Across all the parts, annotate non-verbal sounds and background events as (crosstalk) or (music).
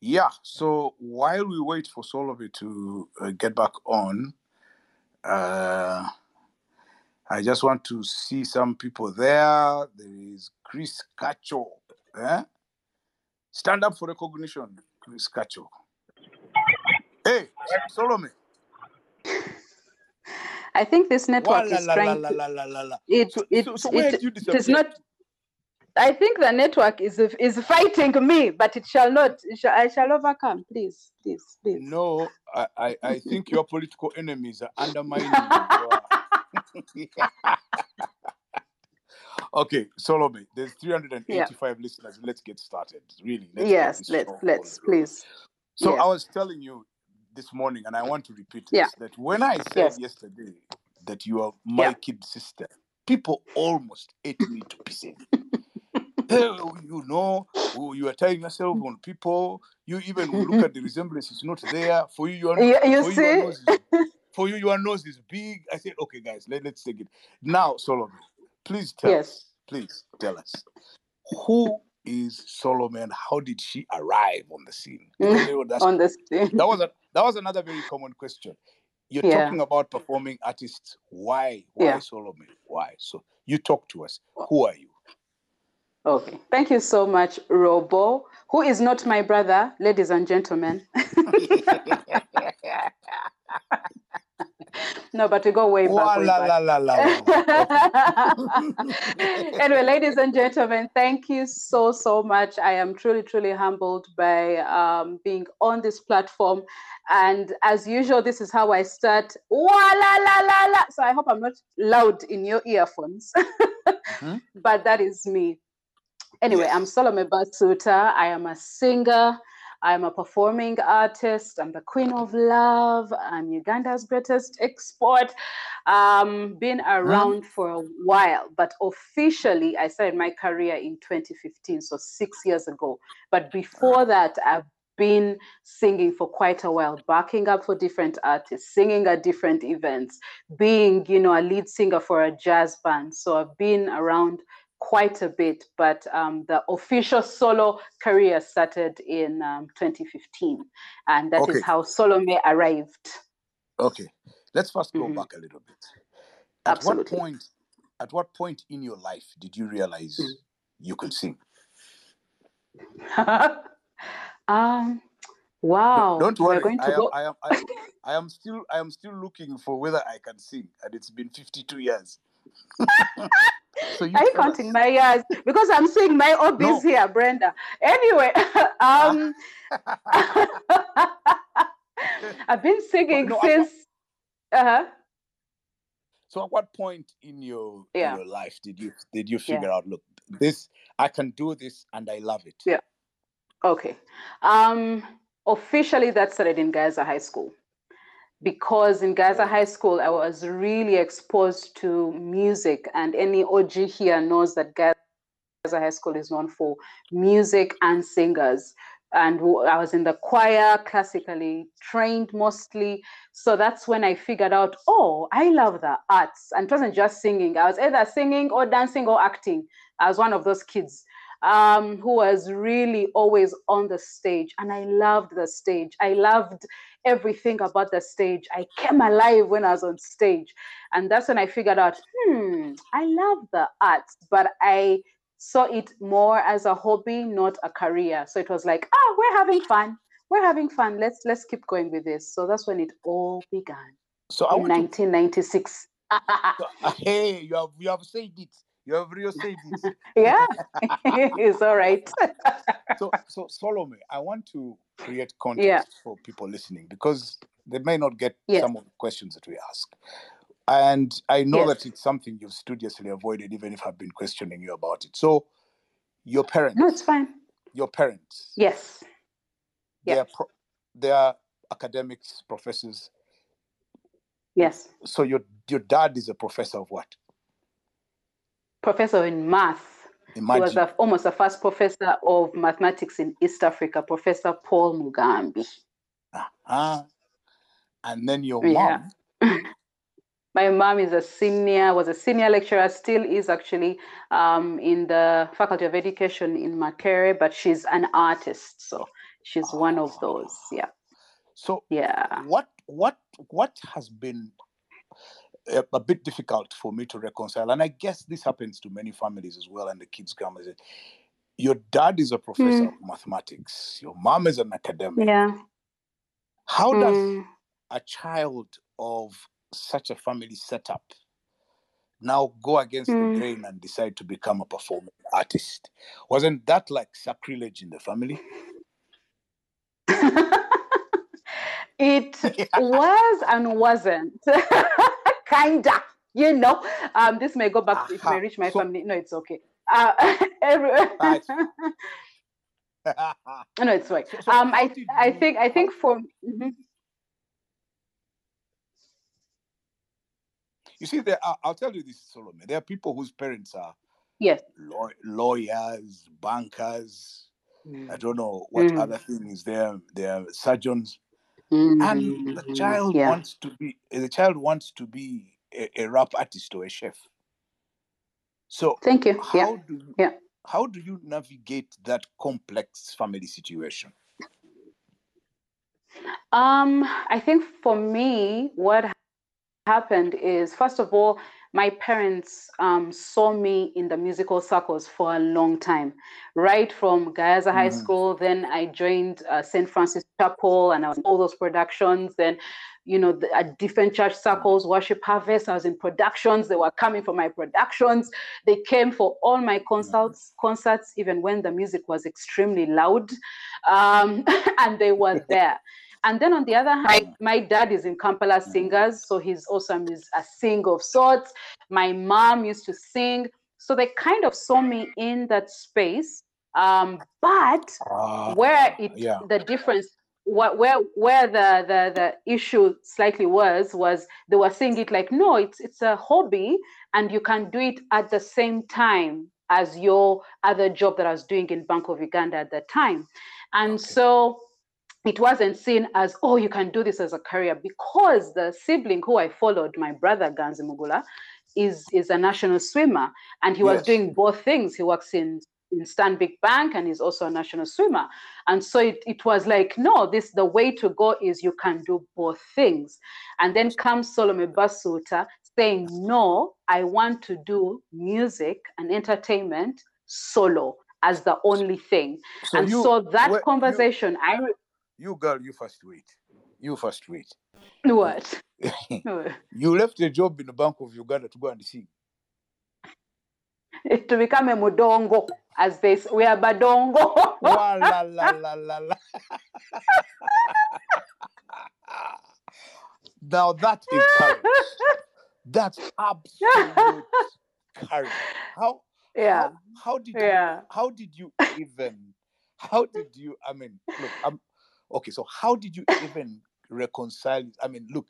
Yeah. So while we wait for Solome to uh, get back on, uh, I just want to see some people there. There is Chris Cacho. Eh? Stand up for recognition, Chris Cacho. Hey, Solome. I think this network is la la trying. It So, it so, so where did you it is disappear? not. I think the network is is fighting me, but it shall not. It shall, I shall overcome. Please, please, please. No, I, I, I think your political enemies are undermining (laughs) your. (laughs) okay, Solome, there's 385 listeners. Let's get started. Really, let's yes, let's let's please. So Yes. I was telling you this morning, and I want to repeat this, Yeah. that when I said Yes. yesterday that you are my Yeah. kid sister, people almost ate me to pieces. Hey, oh, you know, oh, you are tying yourself mm. on people. You even look at the (laughs) resemblance; it's not there. For you, your You, you for you, your see, nose is (laughs) for you, your nose is big. I said, okay, guys, let, let's take it now. Solome, please tell Yes. us. Please tell us who is Solome? How did she arrive on the scene? (laughs) Because they would ask on the screen. that was a, that was another very common question. You're Yeah. talking about performing artists. Why? Why Yeah. Solome? Why? So you talk to us. Who are you? Okay. Thank you so much, Robo, who is not my brother, ladies and gentlemen. (laughs) no, but we go way back. Way la back. la la. (laughs) Anyway, ladies and gentlemen, thank you so, so much. I am truly, truly humbled by um, being on this platform. And as usual, this is how I start. Wa la la la la. So I hope I'm not loud in your earphones, (laughs) Mhm. but that is me. Anyway, Yes. I'm Solome Basuta. I am a singer. I'm a performing artist. I'm the queen of love. I'm Uganda's greatest export. Um, been around for a while, but officially I started my career in 2015, so six years ago. But before that, I've been singing for quite a while, backing up for different artists, singing at different events, being, you know, a lead singer for a jazz band. So I've been around quite a bit, but um, the official solo career started in um, 2015, and that is Okay. how Solome arrived. Okay. Let's first go Mhm. back a little bit. At Absolutely. what point? At what point in your life did you realize Mm. you could sing? (laughs) um, wow. don't worry. I am. go. I am. I, I am still. I am still looking for whether I can sing, and it's been 52 years. (laughs) so you Are you counting us. my years? Because I'm seeing my hobbies No. here, Brenda. Anyway, (laughs) um, (laughs) I've been singing no, since. Uh-huh. So at what point in your in Yeah. your life did you did you Yeah. figure out look this I can do this and I love it? Yeah. Okay. Um, officially, that started in Gayaza High School. Because in Gayaza. High School, I was really exposed to music, and any OG here knows that Gayaza High School is known for music and singers. And I was in the choir, classically trained mostly. So that's when I figured out, oh, I love the arts. And it wasn't just singing, I was either singing or dancing or acting. I was one of those kids um, who was really always on the stage. And I loved the stage. I loved everything about the stage. I came alive when I was on stage. And that's when I figured out, hmm, I love the arts, but I saw it more as a hobby, not a career. So it was like, ah, we're having fun. We're having fun. Let's let's keep going with this. So that's when it all began So in want to 1996. (laughs) so, uh, hey you have you have said it. You have really said it. (laughs) yeah, (laughs) it's all right. so so Solome, I want to create context for people listening because they may not get Yes. some of the questions that we ask. And I know Yes. that it's something you've studiously avoided, even if I've been questioning you about it. So your parents, No, it's fine. your parents, Yes. they Yeah. are pro- they are academics, professors. Yes. So your your dad is a professor of what? Professor in math. He was Imagine. a, almost the first professor of mathematics in East Africa, Professor Paul Mugambi. Ah, and then your Yeah. mom. (laughs) My mom is a senior, was a senior lecturer, still is actually um, in the Faculty of Education in Makerere, but she's an artist. So she's one of those. Yeah. So Yeah. what what what has been a, a bit difficult for me to reconcile, and I guess this happens to many families as well, and the kids come and say, Your dad is a professor Mm. of mathematics, your mom is an academic. Yeah. How does Mm. a child of such a family setup now go against Mm. the grain and decide to become a performing artist? Wasn't that like sacrilege in the family? (laughs) it (laughs) was and wasn't. (laughs) Kinda. You know. Um, this may go back to, it may reach my So- family. No, it's okay. Uh, (laughs) every, Right. (laughs) (laughs) no, it's fine. So- so um, I I think I think for mhm. You see, there are, I'll tell you this, Solome. There are people whose parents are yes. law- lawyers, bankers. I Mm. don't know what Mm. other thing is there. They're surgeons, and the Mhm. child yeah. wants to be the child wants to be a, a rap artist or a chef. So Thank you. how Yeah. do you, yeah. how do you navigate that complex family situation? Um, I think for me, what happened is, first of all, my parents um, saw me in the musical circles for a long time, right from Gayaza High Mhm. School. Then I joined uh, St. Francis Chapel, and I was in all those productions. Then, you know, the, at different church circles, Worship Harvest. I was in productions. They were coming for my productions. They came for all my concerts, concerts, even when the music was extremely loud, um, (laughs) and they were there. And then on the other hand, my dad is in Kampala Singers, so he's also a, a singer of sorts. My mom used to sing, so they kind of saw me in that space. Um, but Ah, where it yeah. the difference what where where the, the the issue slightly was was they were saying it like no it's it's a hobby and you can do it at the same time as your other job that I was doing in Bank of Uganda at that time and Okay. so it wasn't seen as oh you can do this as a career because the sibling who I followed my brother Ganzi Mugula is is a national swimmer and he was Yes. doing both things he works in in Stanbic Bank and he's also a national swimmer. And so it, it was like, no, this the way to go is you can do both things. And then comes Solome Basuta saying, no, I want to do music and entertainment solo as the only thing. So and you, so that where- you- conversation, I you girl, you first wait. You first wait. what? (laughs) you left a job in the Bank of Uganda to go and sing. Eh, to become a mudongo, as they say, we are badongo. (laughs) La la la la la. (laughs) now that is courage. That's absolute courage. How yeah, how, how did you yeah. how did you even how did you i mean look i'm okay so how did you even reconcile i mean look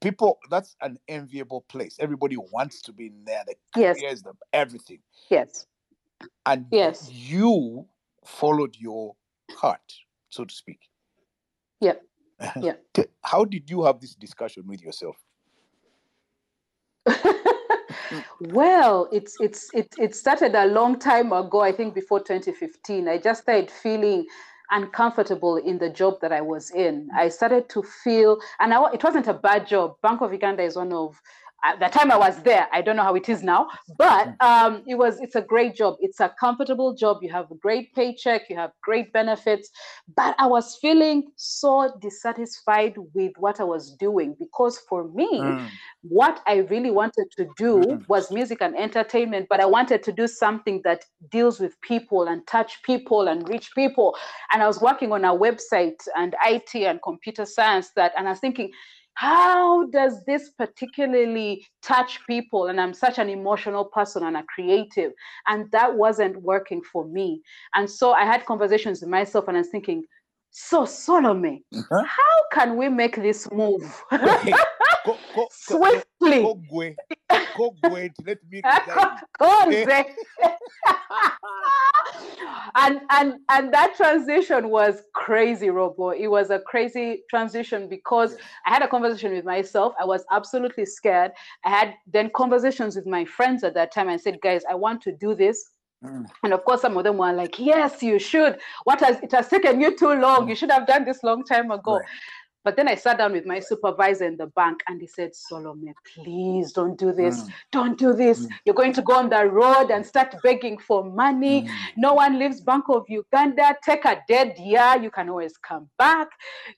people that's an enviable place everybody wants to be in there the Yes, careers the everything yes. and Yes. you followed your heart so to speak Yeah. (laughs) Yeah. How did you have this discussion with yourself (laughs) well, it's it's it it started a long time ago. I think before 2015. I just started feeling uncomfortable in the job that I was in. I started to feel, and I, it wasn't a bad job. Bank of Uganda is one of at the time I was there. I don't know how it is now, but um, it was. It's a great job. It's a comfortable job. You have a great paycheck. You have great benefits. But I was feeling so dissatisfied with what I was doing because for me, Mm, what I really wanted to do Mhm. was music and entertainment, but I wanted to do something that deals with people and touch people and reach people. And I was working on a website and IT and computer science that, and I was thinking, how does this particularly touch people? And I'm such an emotional person and a creative, and that wasn't working for me. And so I had conversations with myself, and I was thinking, so Solome, Uh-huh. how can we make this move swiftly? Wait, let me. (laughs) Konze. (laughs) and and and that transition was crazy, Robo. It was a crazy transition because Yes. I had a conversation with myself. I was absolutely scared. I had then conversations with my friends at that time. I said, guys, I want to do this. Mm. And of course, some of them were like, "Yes, you should. What has it has taken you too long? You should have done this long time ago." Right. But then I sat down with my supervisor in the bank and he said, Solome, please don't do this. Mm. Don't do this. Mm. You're going to go on the road and start begging for money. Mm. No one leaves Bank of Uganda. Take a dead year. You can always come back,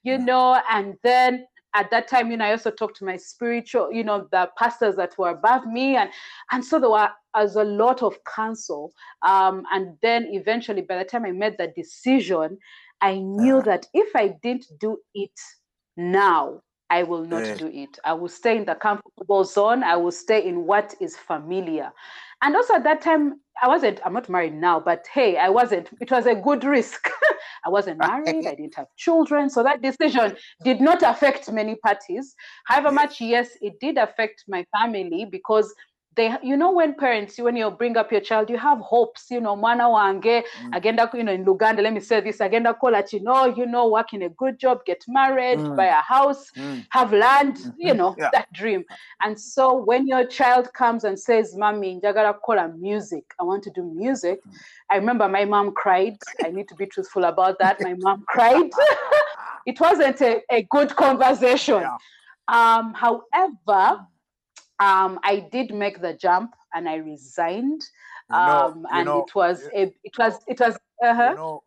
you Mm. know. And then at that time, you know, I also talked to my spiritual, you know, the pastors that were above me. And and so there were as a lot of counsel. Um, and then eventually, by the time I made that decision, I knew that if I didn't do it now, I will not Eh. do it. I will stay in the comfortable zone. I will stay in what is familiar. And also at that time, I wasn't, I'm not married now, but hey, I wasn't, it was a good risk. (laughs) I wasn't married, I didn't have children. So that decision did not affect many parties. However much, yes, it did affect my family because they, you know, when parents, when you bring up your child, you have hopes, you know, mwana wange, Mm. agenda, you know, in Luganda, let me say this, agenda call at you know, you know, work in a good job, get married, Mm. buy a house, Mm. have land, you Mhm. know, Yeah. that dream. And so when your child comes and says, Mommy, njagala kola music, I want to do music. Mm. I remember my mom cried. I need to be truthful about that. My mom (laughs) cried. (laughs) it wasn't a, a good conversation. Yeah. Um, however, Mm. Um, I did make the jump and I resigned. You know, Um, you and know, it was eh, a, it was it was uh-huh. you know,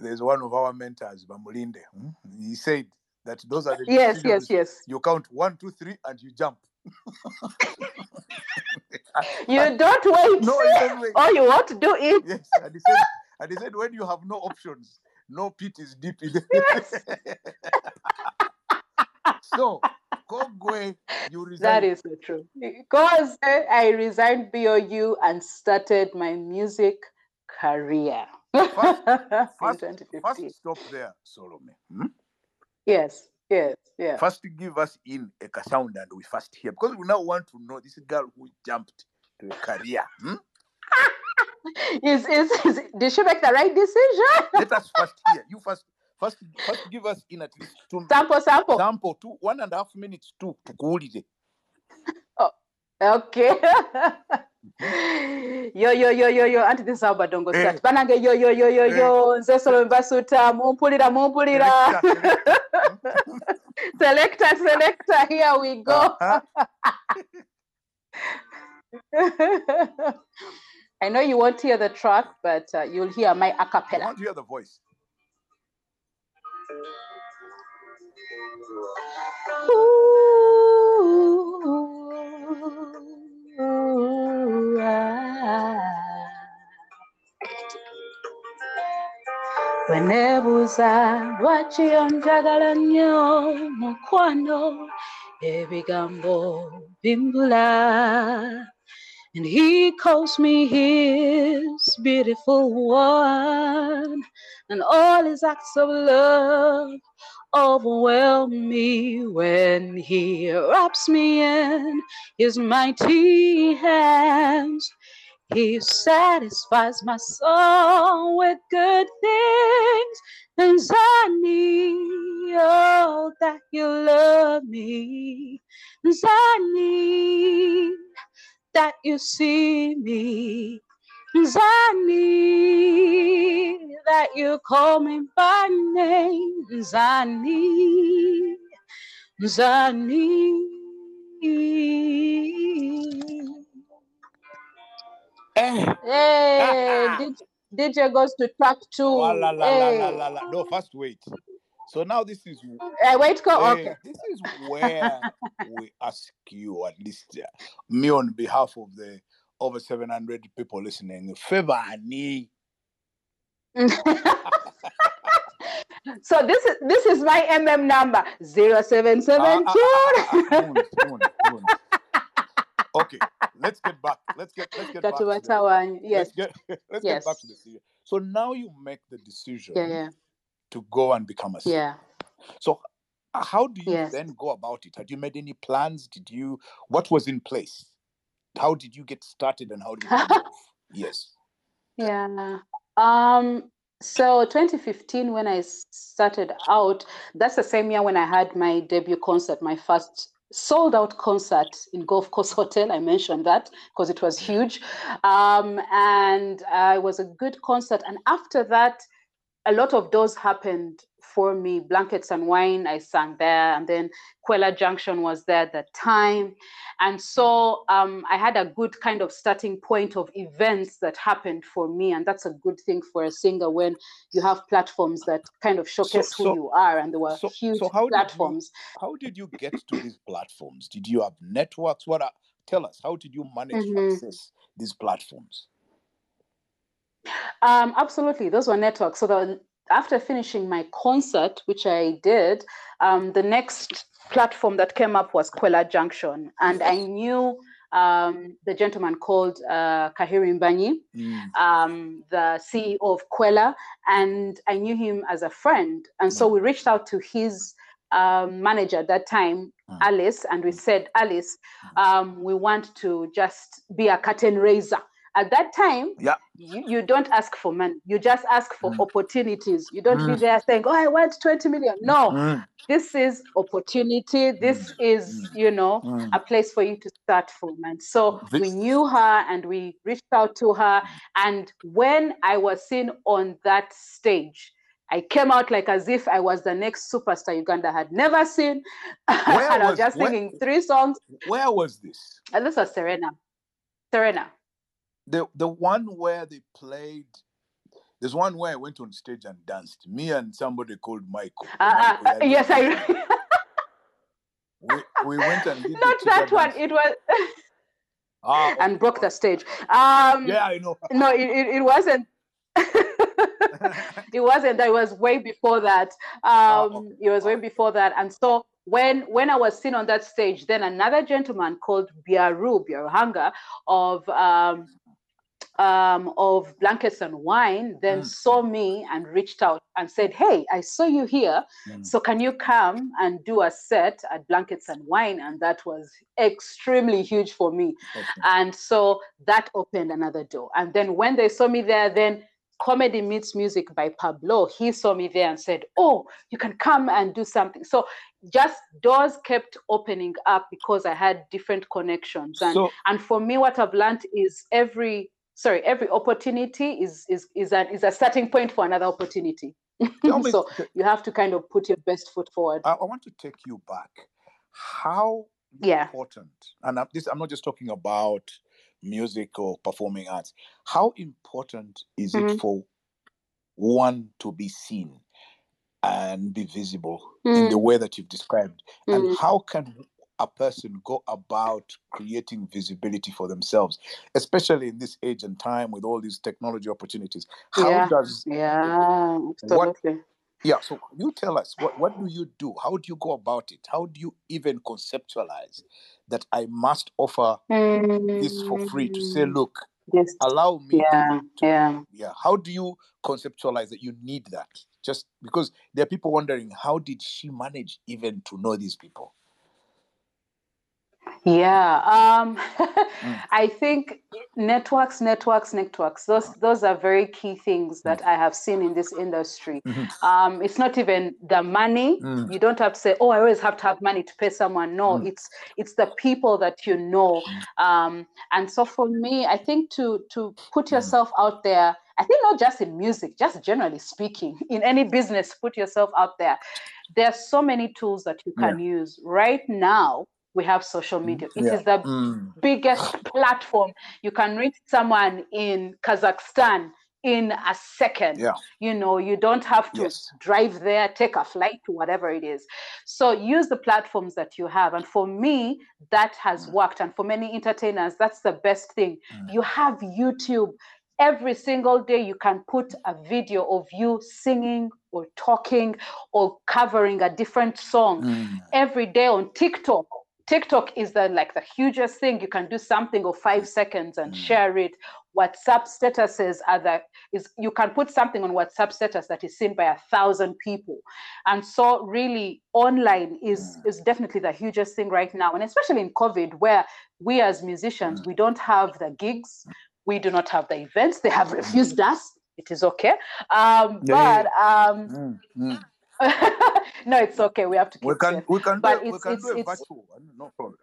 there's one of our mentors, Bamulinde. hmm, He said that those are the yes, yes, yes. you count one, two, three, and you jump. (laughs) You don't wait. No, you don't wait. All you want to do is Yes, and he said, and he said, when you have no options, no pit is deep in (laughs) (laughs) so, Kogwe, you (laughs) resign. That is so true. Because I resigned BOU and started my music career First- (laughs) first, 2015. first stop there, Solome. hmm? Yes, yes, yeah. First, give us in a sound and we first hear because we now want to know this girl who jumped to a career. hmm? (laughs) Is, is, is, did she make the right decision? Let us first hear. You first, first, first give us in at least two sample, sample. sample, two, one and a half minutes to tukuwulire. (laughs) Okay. yo yo yo yo yo anti this is how badongo Eh. start banange yo yo yo yo yo nze solome basuta mumpulira mumpulira Selector, (laughs) selector. selector selector here we go. (laughs) I know you won't hear the track, but uh, you'll hear my a I cappella. want to hear the voice. Ooh, ah. Wenebuuza lwaki onjagala nnyo mukwano ebigambo bimbula and he calls me his beautiful one and all his acts of love overwhelm me when he wraps me in his mighty hands he satisfies my soul with good things, and I need oh, that you love me. And I need that you see me. And I need that you call me by name. And I need, and I need. Eh. Hey, (laughs) DJ, DJ goes to track two. La, la, la, la, la, la, la. No, first wait. So now this is Uh, wait, go. eh, Okay. this is where we ask you, at least uh, me on behalf of the over 700 people listening, favor ani. (laughs) so this is this is my MM number zero seven Ah, seven ah, ah. (laughs) Okay, let's get back. Let's get let's get back. To the. Yes. Let's get let's Yes. (laughs) get back to the. So now you make the decision Yeah, yeah, to go and become a singer. yeah. So uh, how do you Yes. then go about it? Had you made any plans? Did you what was in place? How did you get started and how did you? (laughs) Yes. Yeah. Um. So 2015, when i started out, that's the same year when I had my debut concert, my first sold out concert in Golf Course (laughs) Hotel. I mentioned that because it was huge. Um, and uh, it was a good concert. And after that, a lot of doors happened for me. Blankets and Wine, I sang there. And then Kwela Junction was there at that time. And so um, I had a good kind of starting point of events that happened for me. And that's a good thing for a singer when you have platforms that kind of showcase So- who you are. And there were so- huge so how did you- How did you get to these platforms? Did you have networks? What are, tell us, how did you manage to Mhm. access these platforms? Um, absolutely, those were networks. So the, after finishing my concert, which I did, um, the next platform that came up was Kwela Junction, and I knew um, the gentleman called uh, Kahiri Mbanyi, Mm, um, the CEO of Kwela, and I knew him as a friend. And so we reached out to his um, manager at that time, Mm. Alice, and we said, Alice, um, we want to just be a curtain raiser. At that time, Yeah. you, you don't ask for money, you just ask for Mm. opportunities. You don't be Mm. there saying, Oh, I want 20 million. No, mm, this is opportunity. This is, Mm. you know, mm. a place for you to start from. And so we knew her and we reached out to her. And when I was seen on that stage, I came out like as if I was the next superstar Uganda had never seen. (laughs) And I was was- just where- singing three songs. Where was this? And this was Serena. Serena. The the one where they played. There's one where I went on stage and danced. Me and somebody called Michael. Uh, Michael, uh, yes, I. We, we went and did (laughs) Not that one. dance. It was Ah, (laughs) and broke the stage. Um, Yeah, I know. no, it, it, it wasn't. (laughs) it wasn't. That was way before that. Um, okay. It was way before that. And so when when I was seen on that stage, then another gentleman called Biaru Biaruhanga of um, um, of blankets and wine then Mm. saw me and reached out and said, "Hey, I saw you here. Mm. So can you come and do a set at blankets and wine?" And that was extremely huge for me. Okay. And so that opened another door. And then when they saw me there, then Comedy Meets Music by Pablo, he saw me there and said, Oh, you can come and do something. So just doors kept opening up because I had different connections. And So and for me, what I've learned is every sorry, every opportunity is is is a is a starting point for another opportunity. me, (laughs) so you have to kind of put your best foot forward. I, I want to take you back. How Yeah. important, and I'm, this, I'm not just talking about music or performing arts. How important is it Mhm. for one to be seen and be visible in Mm, the way that you've described? mm. And how can a person go about creating visibility for themselves, especially in this age and time with all these technology opportunities? How Yeah. does Yeah, absolutely. yeah, so you tell us what what do you do? How do you go about it? How do you even conceptualize that I must offer this for free to say, Mm, look, Yes. allow me Yeah, to, to yeah. yeah. How do you conceptualize that you need that? Just because there are people wondering how did she manage even to know these people? Yeah, um, Mm. (laughs) I think networks, networks, networks. Those those are very key things that I have seen in this industry. Mhm. Um, it's not even the money. Mm. You don't have to say, "Oh, I always have to have money to pay someone." No, Mm. it's it's the people that you know. Um, and so for me, I think to to put Mm. yourself out there. I think not just in music, just generally speaking, (laughs) in any business, put yourself out there. There are so many tools that you can use right now. We have social media. It is Yeah. the Mm. biggest (sighs) platform. You can reach someone in Kazakhstan in a second. Yeah. You know, you don't have to Yes. drive there, take a flight, whatever it is. So use the platforms that you have. And for me, that has Mm. worked. And for many entertainers, that's the best thing. Mm. You have YouTube. Every single day, you can put a video of you singing or talking or covering a different song Mm. every day on TikTok. TikTok is the like the hugest thing. You can do something of five seconds and Mm. share it. WhatsApp statuses are that is you can put something on WhatsApp status that is seen by a thousand people. And so really online is Mm. is definitely the hugest thing right now. And especially in COVID, where we as musicians, we don't have the gigs, we do not have the events, they have refused us. It is okay. Um, Yeah, but um Mm. Mm. (laughs) no, it's okay. We have to keep We can safe. we can But do we can it's- do a it's- virtual one. No, problem.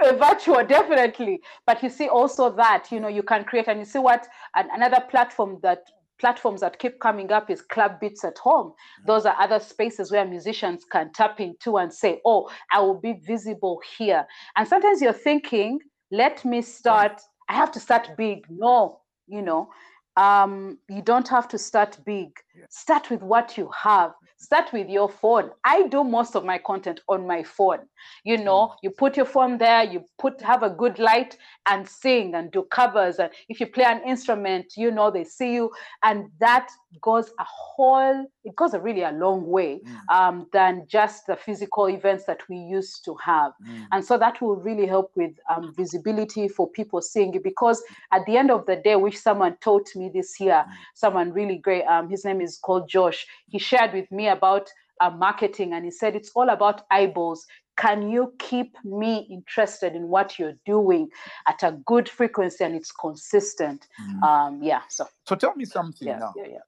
a virtual definitely but you see also that you know you can create and you see what an, another platform that platforms that keep coming up is club beats at home those are other spaces where musicians can tap into and say oh i will be visible here and sometimes you're thinking let me start i have to start big no you know um, you don't have to start big. Start with what you have. Start with your phone. I do most of my content on my phone. You know you put your phone there you put have a good light and sing and do covers. And if you play an instrument you know they see you. And that goes a whole it goes a really a long way Mm, um, than just the physical events that we used to have. Mm, and so that will really help with um, visibility for people seeing you. Because at the end of the day which someone taught me this year Mm. someone really great um, his name is called josh he shared with me about uh, marketing and he said it's all about eyeballs can you keep me interested in what you're doing at a good frequency and it's consistent mm. um, yeah so So tell me something yeah now, yeah yeah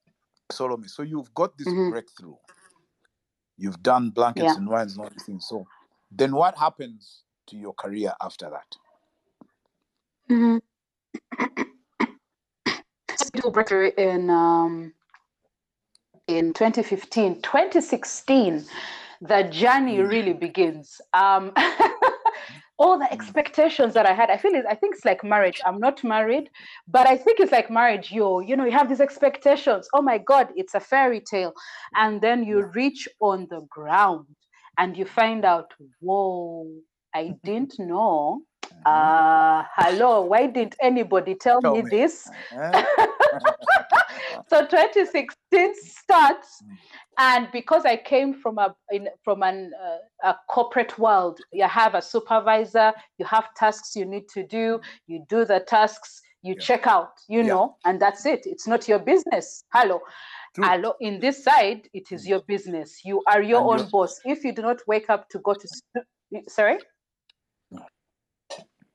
Solomon. So you've got this Mhm. breakthrough. You've done blankets Yeah. and wines and all these things. So then what happens to your career after that? Mm-hmm. (coughs) Digital breakthrough in um, in 2015, 2016, the journey Mm. really begins. Um, (laughs) all the expectations that I had, I feel it, I think it's like marriage. I'm not married, but I think it's like marriage. You, you know, you have these expectations. Oh my God, it's a fairy tale, and then you reach on the ground and you find out, whoa, I (laughs) didn't know. Uh, hello, why didn't anybody tell, Tell me, me. this? Uh-huh. (laughs) so 2016 starts Mm. and because i came from a in, from an uh, a corporate world you have a supervisor you have tasks you need to do you do the tasks you Yeah. check out you Yeah. know and that's it it's not your business hello True. hello in this side it is Mm. your business you are your And own boss if you do not wake up to go to sorry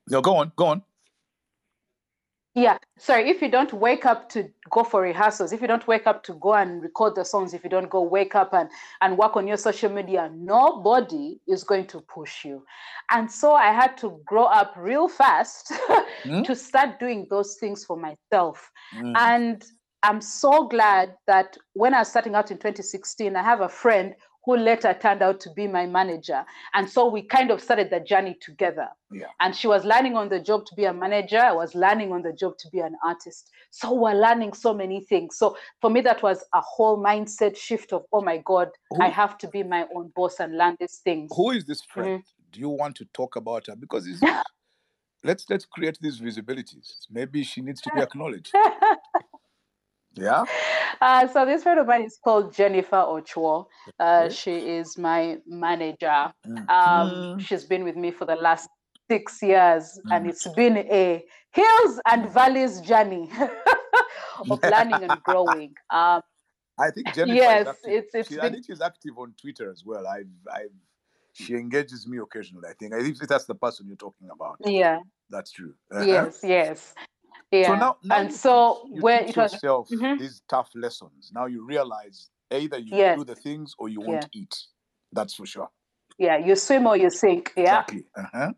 No, go on, go on. Yeah, sorry, if you don't wake up to go for rehearsals, if you don't wake up to go and record the songs, if you don't go wake up and, and work on your social media, nobody is going to push you. And so I had to grow up real fast (laughs) Hmm? to start doing those things for myself. Mm. And I'm so glad that when I was starting out in 2016, I have a friend who later turned out to be my manager. And so we kind of started the journey together. Yeah. And she was learning on the job to be a manager. I was learning on the job to be an artist. So we're learning so many things. So for me, that was a whole mindset shift of, oh my God, I have to be my own boss and learn these things. Who is this friend? Mm-hmm. Do you want to talk about her? Because it's, (laughs) let's let's create these visibilities. Maybe she needs to be (laughs) acknowledged. (laughs) Yeah. uh, so this friend of mine is called Jennifer Ochoa. Uh, she is my manager. Mm. Um, Mm. she's been with me for the last six years, and Mm. it's been a hills and valleys journey (laughs) of learning and growing. Um, I think Jennifer Yes, it's- it's she, I think she's active on Twitter as well. I've, I've, she engages me occasionally. I think. I think that's the person you're talking about. yeah, That's true. Uh-huh. yes, yes, yeah. So now, now and you so teach, you where teach it was, yourself Mhm. these tough lessons. Now you realize either you Yes. do the things or you won't eat. That's for sure. yeah, you swim or you sink. Yeah. Exactly. Uh-huh.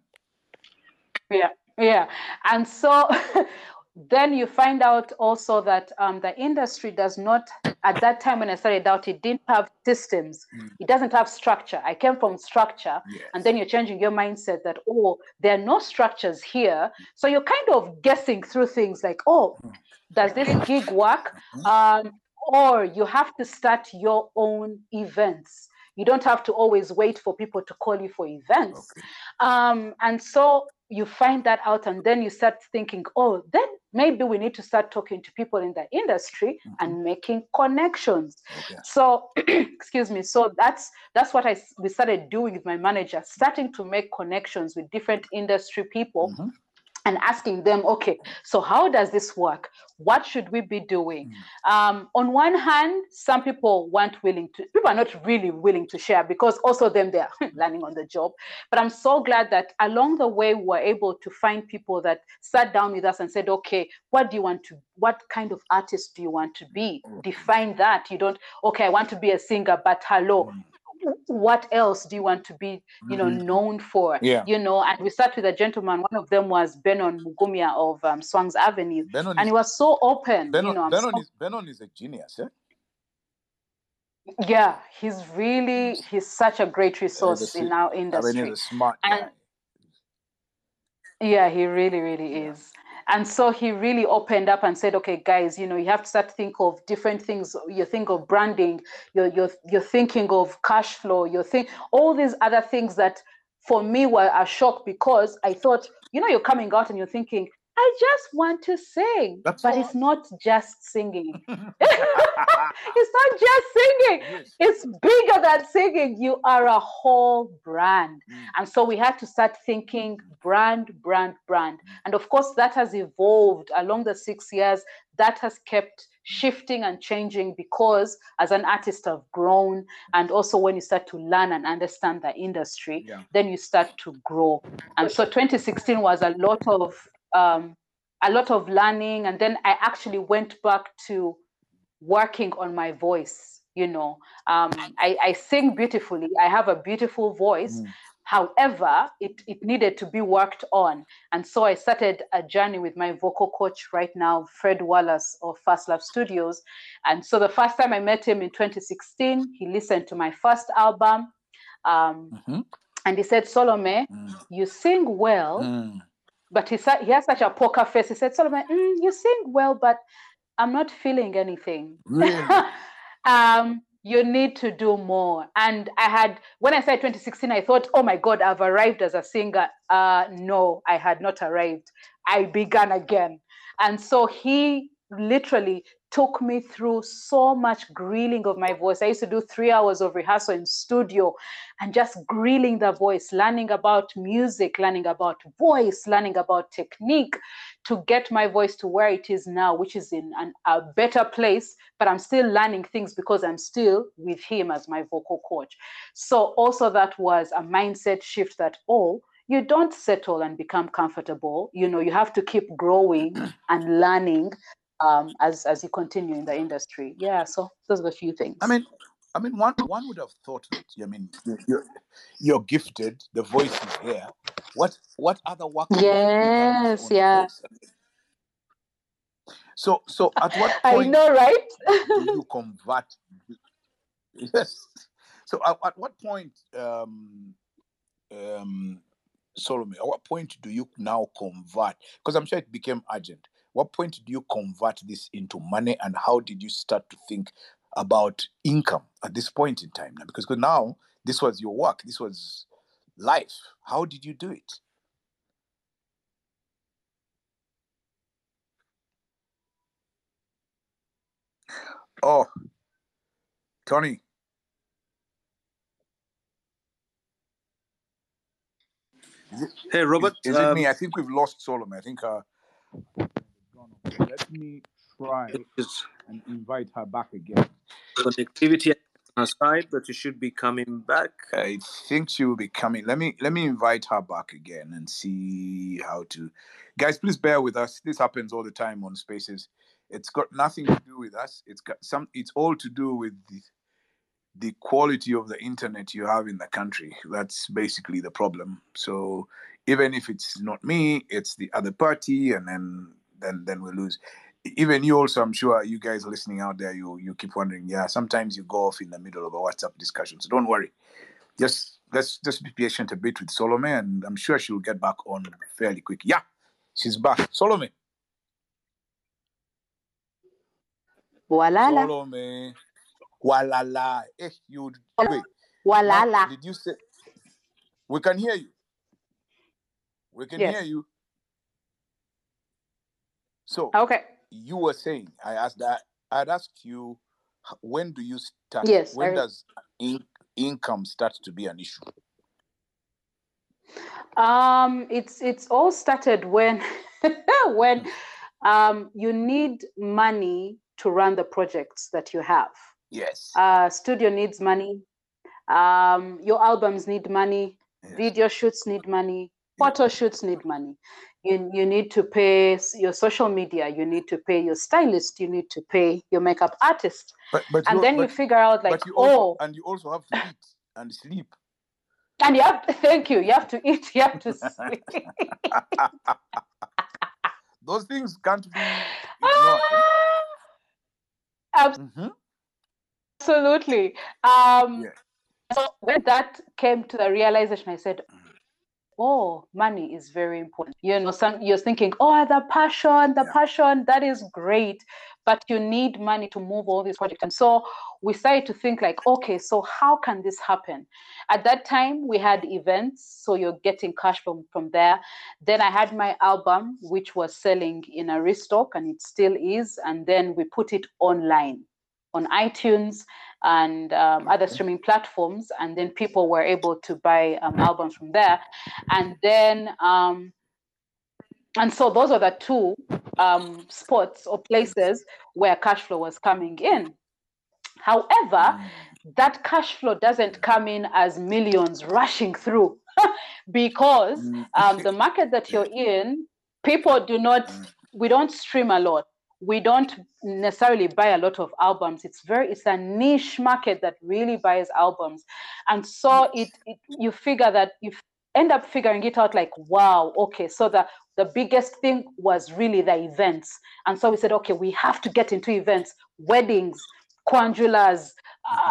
yeah yeah and so (laughs) then you find out also that um, the industry does not at that time when i started out it didn't have systems Mm. it doesn't have structure i came from structure Yes. and then you're changing your mindset that oh there are no structures here so you're kind of guessing through things like oh Mm. does this gig work Mhm. um, or you have to start your own events you don't have to always wait for people to call you for events Okay. um, and so you find that out, and then you start thinking, oh, then maybe we need to start talking to people in the industry Mhm. and making connections. Okay. So, (clears throat) excuse me. So that's that's what i we started doing with my manager, starting to make connections with different industry people Mhm. And asking them, okay, so how does this work? What should we be doing? Mm. Um, on one hand, some people weren't willing to, people are not really willing to share because also them they're (laughs) learning on the job. But I'm so glad that along the way we were able to find people that sat down with us and said, okay, what do you want to, what kind of artist do you want to be? Okay. Define that. You don't, okay, I want to be a singer, but hello, Mm. What else do you want to be, you know, Mhm. known for? Yeah. You know, and we start with a gentleman. One of them was Benon Mugumya of um, Swangz Avenue, Benon and he was so open. Benon, you know, Benon so- is Benon is a genius. Eh? yeah, he's really he's such a great resource si- in our I mean, industry. he's a smart And- guy. Yeah, he really, really Yeah. And so he really opened up and said, okay, guys, you know, you have to start to think of different things. You think of branding, you're, you're, you're thinking of cash flow, you think all these other things that for me were a shock because I thought, you know, you're coming out and you're thinking, I just want to sing. That's but all. it's not just singing. (laughs) (laughs) it's not just singing. yes. It's bigger than singing. You are a whole brand. Mm. And so we had to start thinking brand, brand, brand. And of course, that has evolved along the six years. That has kept shifting and changing because as an artist, I've grown. And also, when you start to learn and understand the industry, Yeah. then you start to grow. And so 2016 was a lot of um, a lot of learning. And then I actually went back to working on my voice. You know, um, I, I sing beautifully. I have a beautiful voice. Mm. However, it, it needed to be worked on. And so I started a journey with my vocal coach right now, Fred Wallace of Fast Love Studios. And so the first time I met him in 2016, he listened to my first album. Um, Mhm. and he said, Solome, Mm. you sing well, Mm. But he said he has such a poker face. He said, Solome, mm, you sing well, but I'm not feeling anything. Really? (laughs) um, you need to do more. And I had, when I said 2016, I thought, oh my God, I've arrived as a singer. Uh, no, I had not arrived. I began again. And so he literally took me through so much grilling of my voice. I used to do three hours of rehearsal in studio and just grilling the voice, learning about music, learning about voice, learning about technique to get my voice to where it is now, which is in an, a better place. But I'm still learning things because I'm still with him as my vocal coach. So, also, that was a mindset shift that, oh, you don't settle and become comfortable. You know, you have to keep growing (clears throat) and learning um, as as you continue in the industry. Yeah, so those are a few things. I mean, I mean, one one would have thought that. I mean, you're you're, gifted. The voice is here. What what other work? Yes, yeah. So so at what point? I know, right? do you convert? (laughs) Yes. So at, at what point, um, um, Solome, at what point do you now convert? Because I'm sure it became urgent. What point do you convert this into money, and how did you start to think about income at this point in time? Now, because now this was your work, this was life. How did you do it? Oh, Tony, Hey, Robert. is, is it um, me? I think we've lost Solome. I think uh, let me try and invite her back again. connectivity on her side, but you should be coming back. I think she will be coming. Let me let me invite her back again and see how to. Guys, please bear with us. This happens all the time on Spaces. It's got nothing to do with us. It's got some. It's all to do with the, the quality of the internet you have in the country. That's basically the problem. So even if it's not me, it's the other party, and then then then we lose. Even you also, I'm sure you guys listening out there, you you keep wondering. Yeah, sometimes you go off in the middle of a WhatsApp discussion. So don't worry. Just let's just be patient a bit with Solome, and I'm sure she'll get back on fairly quick. Yeah, she's back. Solome. Walala. Solome. Walala. Eh, you wait. Now, Walala. did you say we can hear you? We can Yes. hear you. So Okay. you were saying, I asked that. I'd asked you, when do you start? Yes, When I- does in, income start to be an issue? Um, it's it's all started when (laughs) when um, you need money to run the projects that you have. Yes. Uh, studio needs money. Um, your albums need money. yes. Video shoots need money. Photo shoots need money. You you need to pay your social media. You need to pay your stylist. You need to pay your makeup artist. But but And then but, you figure out like, you also oh, and you also have to eat. and sleep. And you have to, (laughs) thank you. You have to eat. You have to sleep. (laughs) Those things can't be (laughs) ignored. Ah, Mhm. Absolutely. Um, Yeah. So when that came to the realization, I said, "Oh, money is very important." You know, some you're thinking, "Oh, the passion, the Yeah. passion, that is great," but you need money to move all these projects. And so we started to think like, "Okay, so how can this happen?" At that time, we had events, so you're getting cash from from there. Then I had my album, which was selling in a restock, and it still is. And then we put it online on iTunes and um, other streaming platforms, and then people were able to buy um, albums from there. And then, um, and so those are the two um, spots or places where cash flow was coming in. However, Mm. that cash flow doesn't come in as millions rushing through (laughs) because Mm. um, the market that you're in, people do not, Mm. we don't stream a lot. We don't necessarily buy a lot of albums. It's very, it's a niche market that really buys albums. And so it, it you figure that you end up figuring it out like, wow, okay, so the, the biggest thing was really the events. And so we said, okay, we have to get into events, weddings, kwanjulas,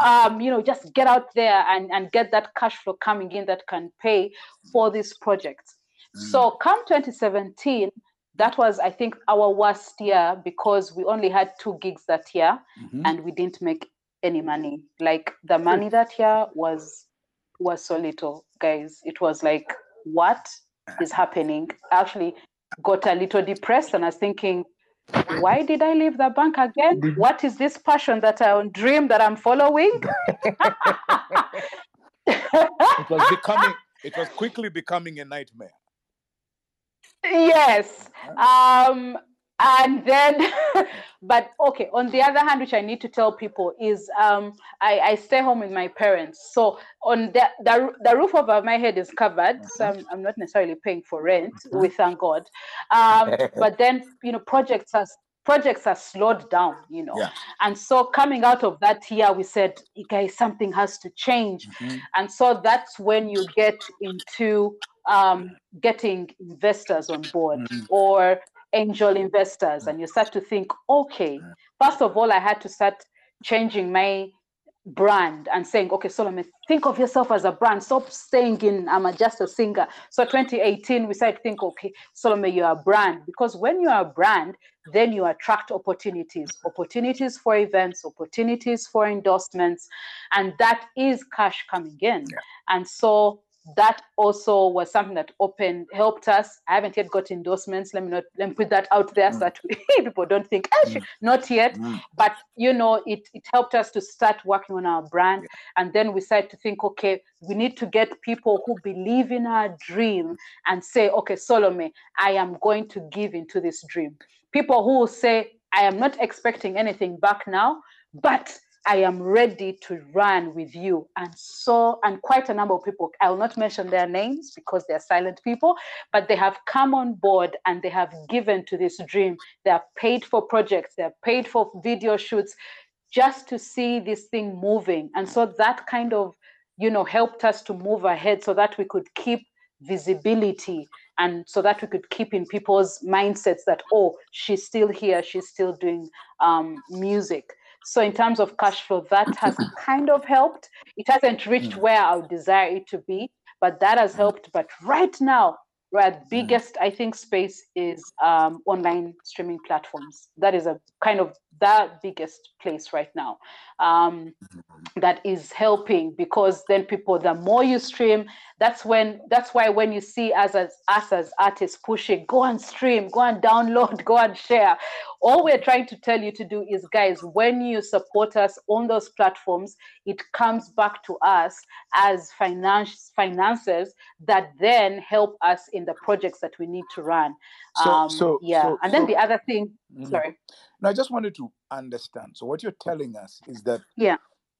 um, you know, just get out there and, and get that cash flow coming in that can pay for these projects. So come 2017, that was, I think, our worst year because we only had two gigs that year Mhm. and we didn't make any money. Like the money that year was was so little, guys. It was like, what is happening? I actually got a little depressed and I was thinking, why did I leave the bank again? What is this passion that I dream that I'm following? (laughs) (laughs) It was becoming. It was quickly becoming a nightmare. Yes um and then (laughs) but okay on the other hand which i need to tell people is um i i stay home with my parents so on the the, the roof over my head is covered so I'm, I'm not necessarily paying for rent Mhm. we thank god um (laughs) but then you know projects are projects are slowed down you know Yeah. and so coming out of that year we said guys something has to change Mhm. and so that's when you get into um, getting investors on board Mhm. or angel investors. And you start to think okay first of all i had to start changing my brand and saying okay solome think of yourself as a brand. Stop staying in i'm a, just a singer. So 2018 we started to think okay solome you're a brand. Because when you're a brand then you attract opportunities. Opportunities for events opportunities for endorsements. And that is cash coming in. Yeah. and so that also was something that opened helped us. I haven't yet got endorsements. Let me not let me put that out there so Mm. that (laughs) people don't think "Ah, she- not yet. Mm. but you know it, it helped us to start working on our brand. And then we started to think okay we need to get people who believe in our dream and say okay solome i am going to give into this dream people who say i am not expecting anything back now but i am ready to run with you. And so and quite a number of people i will not mention their names because they're silent people but they have come on board and they have given to this dream. They have paid for projects. They have paid for video shoots just to see this thing moving. And so that kind of you know helped us to move ahead so that we could keep visibility and so that we could keep in people's mindsets that oh she's still here. She's still doing um, music so in terms of cash flow that has (clears throat) kind of helped it hasn't reached Mm. where i would desire it to be but that has Mm. helped but right now where the biggest i think space is um, online streaming platforms that is a kind of that biggest place right now um, that is helping because then people the more you stream that's when that's why when you see us as us as artists pushing go and stream go and download go and share all we're trying to tell you to do is guys when you support us on those platforms it comes back to us as finance finances that then help us in the projects that we need to run. So, um so, yeah. so, and then so- the other thing Mhm. sorry Now, I just wanted to understand. So, what you're telling us is that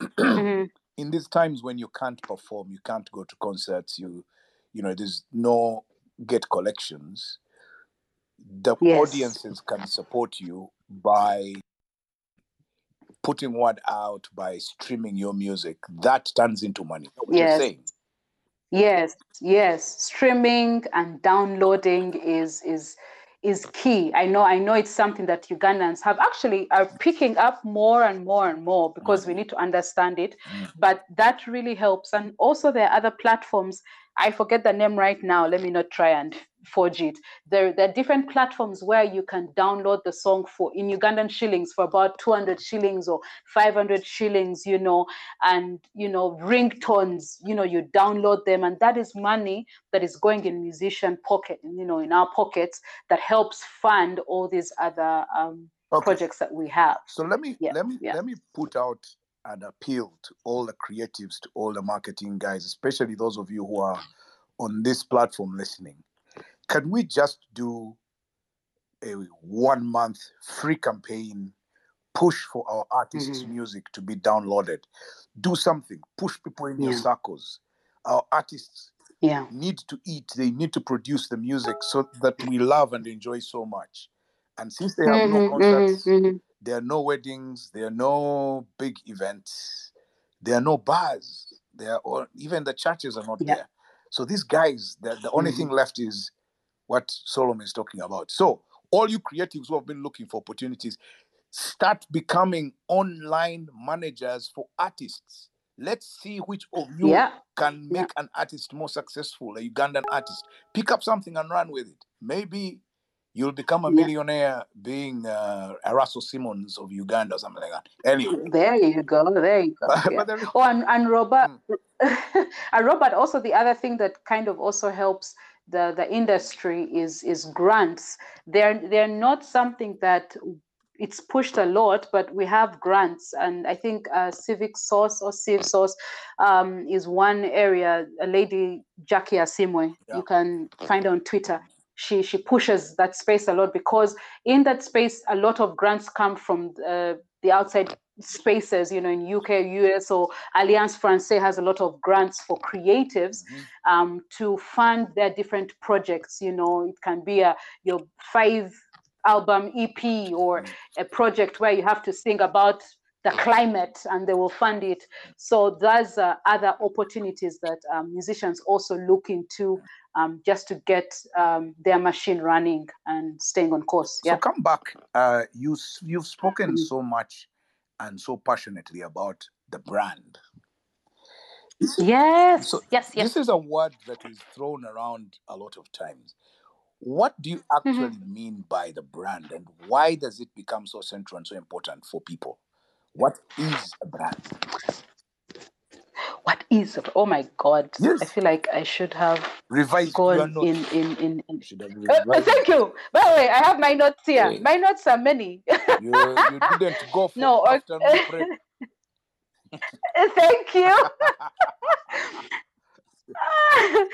(clears throat) Mhm. in these times when you can't perform, you can't go to concerts, you, you know, there's no get collections. The Yes. audiences can support you by putting word out by streaming your music, that turns into money. What you're Yes. saying. Yes, yes. Streaming and downloading is is is key. I know I know it's something that Ugandans have actually are picking up more and more and more because we need to understand it. Mm. But that really helps. And also there are other platforms. I forget the name right now. Let me not try and forge it. There, there are different platforms where you can download the song for in Ugandan shillings for about 200 shillings or 500 shillings, you know, and you know, ringtones, you know, you download them, and that is money that is going in musician pocket, you know, in our pockets that helps fund all these other um, Okay. projects that we have. So let me Yeah, let me yeah. let me put out an appeal to all the creatives, to all the marketing guys, especially those of you who are on this platform listening. Can we just do a one month free campaign push for our artists' Mhm. music to be downloaded? Do something, push people in your circles. Our artists Yeah. need to eat, they need to produce the music so that we love and enjoy so much. And since they have no Mhm, mhm, concerts, mhm. There are no weddings, there are no big events, there are no bars, there are all, even the churches are not Yeah. there. So these guys, the, the only mm-hmm. thing left is what Solome is talking about. So all you creatives who have been looking for opportunities, start becoming online managers for artists. Let's see which of you Yeah. can Yeah. make an artist more successful, a Ugandan artist. Pick up something and run with it. Maybe you'll become a Yeah. millionaire being uh, a Russell Simmons of Uganda or something like that. Anyway, There you go. There you go. (laughs) Yeah. there is, Oh, and, and Robert, Mm. (laughs) and Robert. Also, the other thing that kind of also helps the the industry is is grants. They're they're not something that it's pushed a lot, but we have grants, and I think uh, Civic Source or Civ Source um, is one area. A lady Jackie Asiimwe, Yeah. you can find on Twitter. She she pushes that space a lot because in that space a lot of grants come from uh, the outside spaces. You know, in UK, US, or Alliance Francaise has a lot of grants for creatives Mhm. um, to fund their different projects. You know, it can be a your five album EP or Mm. a project where you have to sing about the climate and they will fund it. So there's uh, other opportunities that um, musicians also look into um, just to get um, their machine running and staying on course. so Yeah. come back. Uh, you, you've spoken Mhm. so much and so passionately about the brand. Yes. So yes. Yes. this is a word that is thrown around a lot of times. What do you Mm-hmm. actually mean by the brand, and why does it become so central and so important for people? What is a brand? What is? a, Oh my God! I feel like I should have Revise your gone in notes. in in. in should have Uh, uh, revised thank you. By the way, I have my notes here. Yes. My notes are many. You, you didn't go for No, okay. afternoon prep. (laughs) Thank you. (laughs)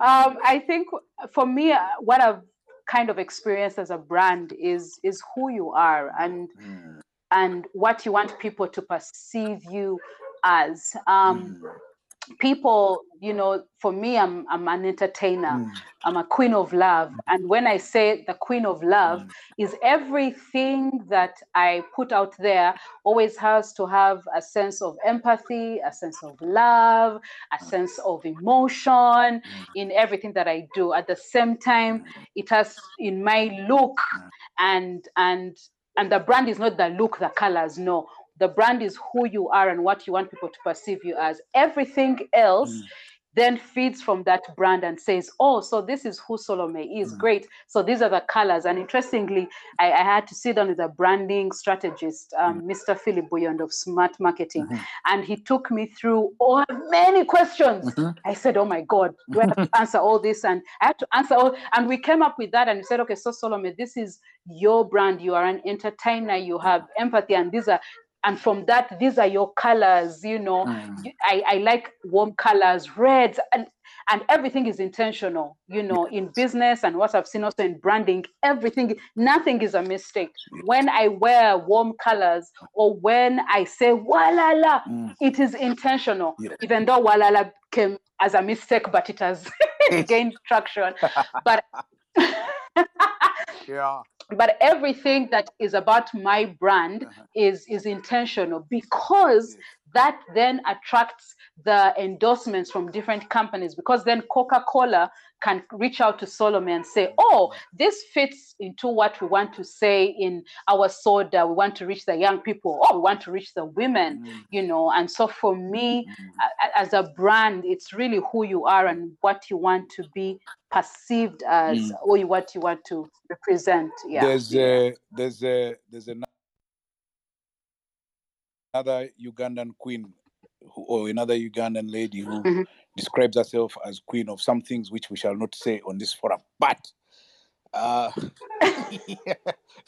um, I think for me, uh, what I've kind of experienced as a brand is is who you are and Mm, and what you want people to perceive you as. Um, mm, people, you know, for me, I'm I'm an entertainer. mm, I'm a queen of love, and when I say the queen of love, mm. is everything that I put out there always has to have a sense of empathy, a sense of love, a sense of emotion in everything that I do. At the same time, it has in my look and and and the brand is not the look, the colors, no. The brand is who you are and what you want people to perceive you as. Everything else Mm. Then feeds from that brand and says, Oh, so this is who Solome is. Mm. Great. So these are the colors. And interestingly, I, I had to sit down with a branding strategist, um, Mr. Philip Buyond of Smart Marketing, Mhm. and he took me through all many questions. Mhm. I said, Oh my God, do I have to (laughs) answer all this? And I had to answer all, and we came up with that and we said, Okay, so Solome, this is your brand. You are an entertainer, you have empathy, and these are and from that, these are your colors, you know. Mm. I, I like warm colors, reds, and and everything is intentional, you know, in business and what I've seen also in branding, everything, nothing is a mistake. When I wear warm colors or when I say walala, Mm. it is intentional, Yeah. even though walala came as a mistake, but it has (laughs) (laughs) gained traction. But (laughs) Yeah. But everything that is about my brand Uh-huh. is is intentional because. That then attracts the endorsements from different companies because then coca-cola can reach out to solome and say oh this fits into what we want to say in our soda. We want to reach the young people. Oh we want to reach the women Mm, you know? And so for me mm. a- a- as a brand it's really who you are and what you want to be perceived as Mm. or what you want to represent. Yeah. There's a there's a there's ano- another Ugandan queen who, or another Ugandan lady who Mhm. describes herself as queen of some things which we shall not say on this forum. But uh,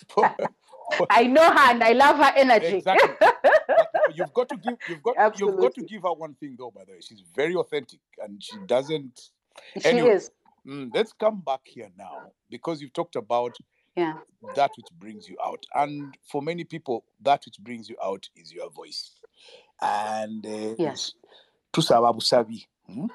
for- (laughs) for- (laughs) i know her and i love her energy exactly. (laughs) You've got to give you've got you've got to give her one thing though. By the way, she's very authentic and she doesn't. she Anyway. is Mm, let's come back here now because you've talked about yeah that which brings you out. And for many people, that which brings you out is your voice. And uh, Yes. tusaba busabi. hmm?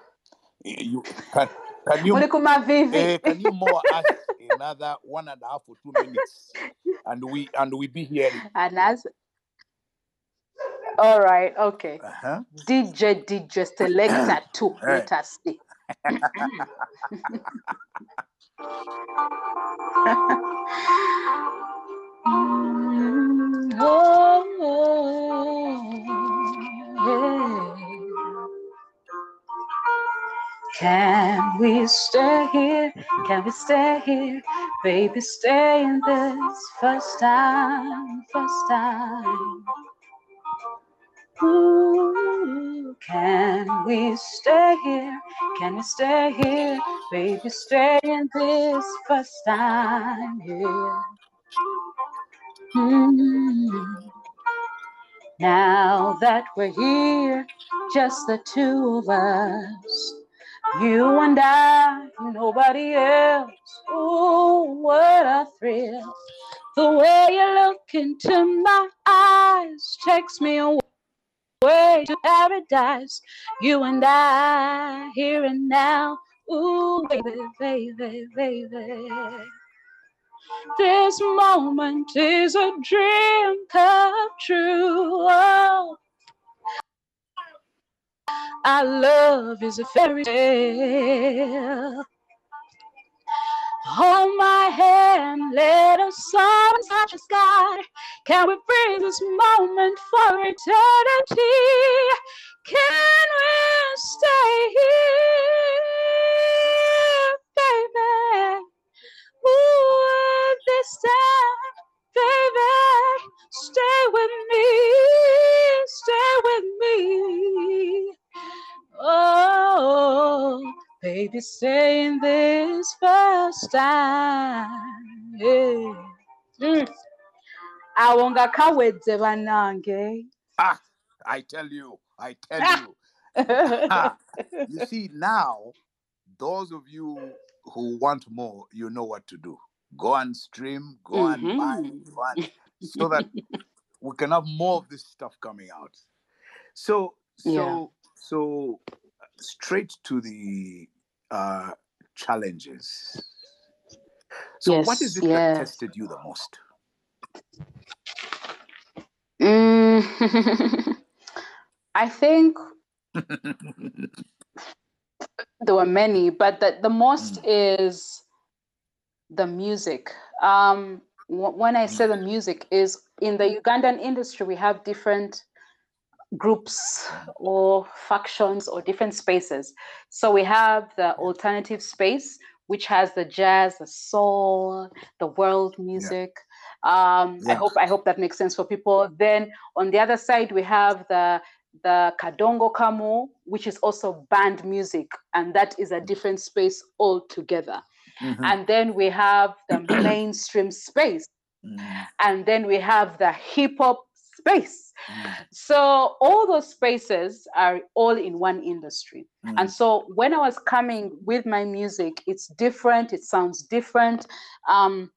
You, can, can you eh, can you more us another one and a half or two minutes, (laughs) and we and we be here. and as all right okay Uh-huh. dj dj selector two (coughs) Hey. let us see. (laughs) (laughs) Can we stay here? Can we stay here? Baby, stay in this first time, first time. Can we stay here? Can we stay here? Baby, stay in this first time, here. Mm. Now that we're here, just the two of us, you and I, nobody else. Ooh, what a thrill. The way you look into my eyes takes me away to paradise. You and I, here and now. Ooh, baby, baby, baby. This moment is a dream come true. Oh, our love is a fairy tale. Hold my hand, let us soar touch the sky. Can we freeze this moment for eternity? Can we stay here, baby? Ooh, this time, baby, stay with me, stay with me. Oh, baby, stay in this first time. Yeah. Mm. awonga kawedze banange Ah, I tell you, I tell you. (laughs) Ah, you see now, those of you who want more, you know what to do. Go and stream, go and buy, go and, so that we can have more of this stuff coming out. So, so, Yeah. so, straight to the uh, challenges. So, what is Yes, it that tested you the most? Mm, (laughs) I think (laughs) there were many, but the, the most is the music. Um, wh- when I say the music is in the Ugandan industry, we have different groups or factions or different spaces. So we have the alternative space, which has the jazz, the soul, the world music. Um, I hope I hope that makes sense for people. Then on the other side, we have the the Kadongo Kamu, which is also band music, and that is a different space altogether. Mhm. And then we have the (clears throat) mainstream space, Mm, and then we have the hip hop space. mm, So all those spaces are all in one industry. And mm, so when I was coming with my music, it's different, it sounds different. Um,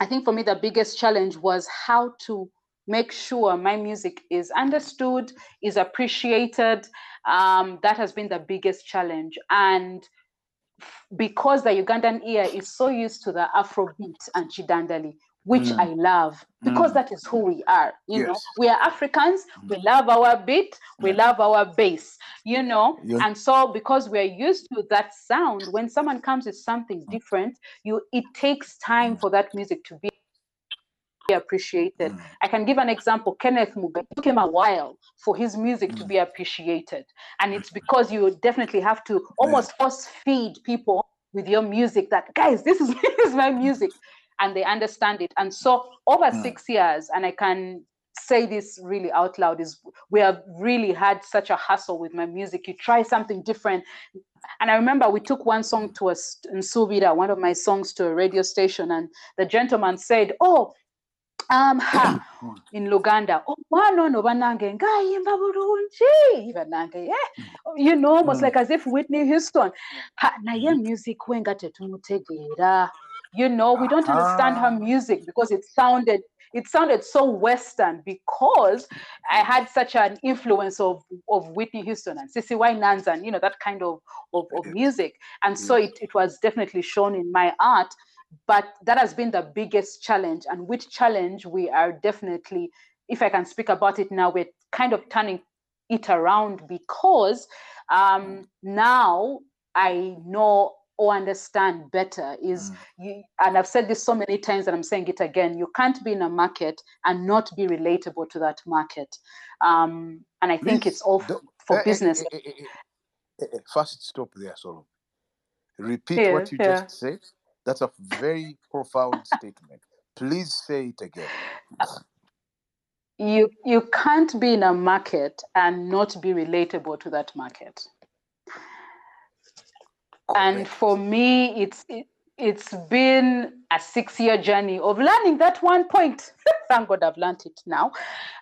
I think for me, the biggest challenge was how to make sure my music is understood, is appreciated. Um, that has been the biggest challenge. And because the Ugandan ear is so used to the Afrobeat and Kidandali, which Mm. I love because Mm. that is who we are. You know, we are Africans. We love our beat. We love our bass. You know, and so because we're used to that sound, when someone comes with something different, you it takes time Mm. for that music to be appreciated. Mm. I can give an example. Kenneth Muga. It took him a while for his music to Mm. be appreciated. And it's because you definitely have to almost force feed people with your music that, guys, this is, (laughs) this is my music. And they understand it. And so over Mm. six years, and I can say this really out loud, is we have really had such a hustle with my music. You try something different. And I remember we took one song to us in Subida, one of my songs to a radio station, and the gentleman said, Oh, um, ha, in Luganda, oh, no no banange ngayimba bulungi banange yeah. you know almost Mm. like as if Whitney Houston ha, naye music we nga tetumutegeera you know we don't understand her Ah. music because it sounded it sounded so western because I had such an influence of of Whitney Houston and CeCe Winans and you know that kind of of, of music. And so it, it was definitely shown in my art but that has been the biggest challenge and which challenge we are definitely if i can speak about it now we're kind of turning it around because um, now i know or understand better is Mm. you, and i've said this so many times and i'm saying it again you can't be in a market and not be relatable to that market um, and i think Please, it's all for eh, business eh, eh, First, stop there, Solo. Repeat Yeah, what you yeah. just said. That's a very profound statement. Please say it again. you you can't be in a market and not be relatable to that market and for me it's it, it's been a six year journey of learning that one point. (laughs) Thank god i've learned it now.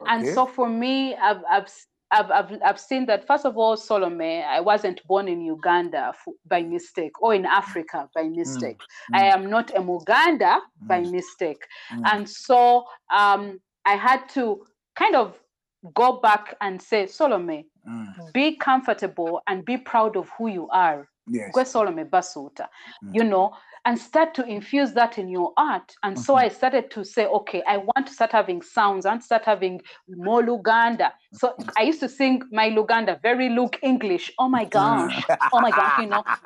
And so for me I've, I've I've, I've, I've seen that first of all solome i wasn't born in uganda f- by mistake or in africa by mistake. I Mm, am not a muganda by Mm. mistake. Mm, and so um, i had to kind of go back and say solome mm. be comfortable and be proud of who you are Yes. gwe solome basuta Mm. you know and start to infuse that in your art. And so Mhm. i started to say okay i want to start having sounds. I want to start having more luganda. So i used to sing my luganda very look english. Oh my gosh. Oh my gosh you know. (laughs)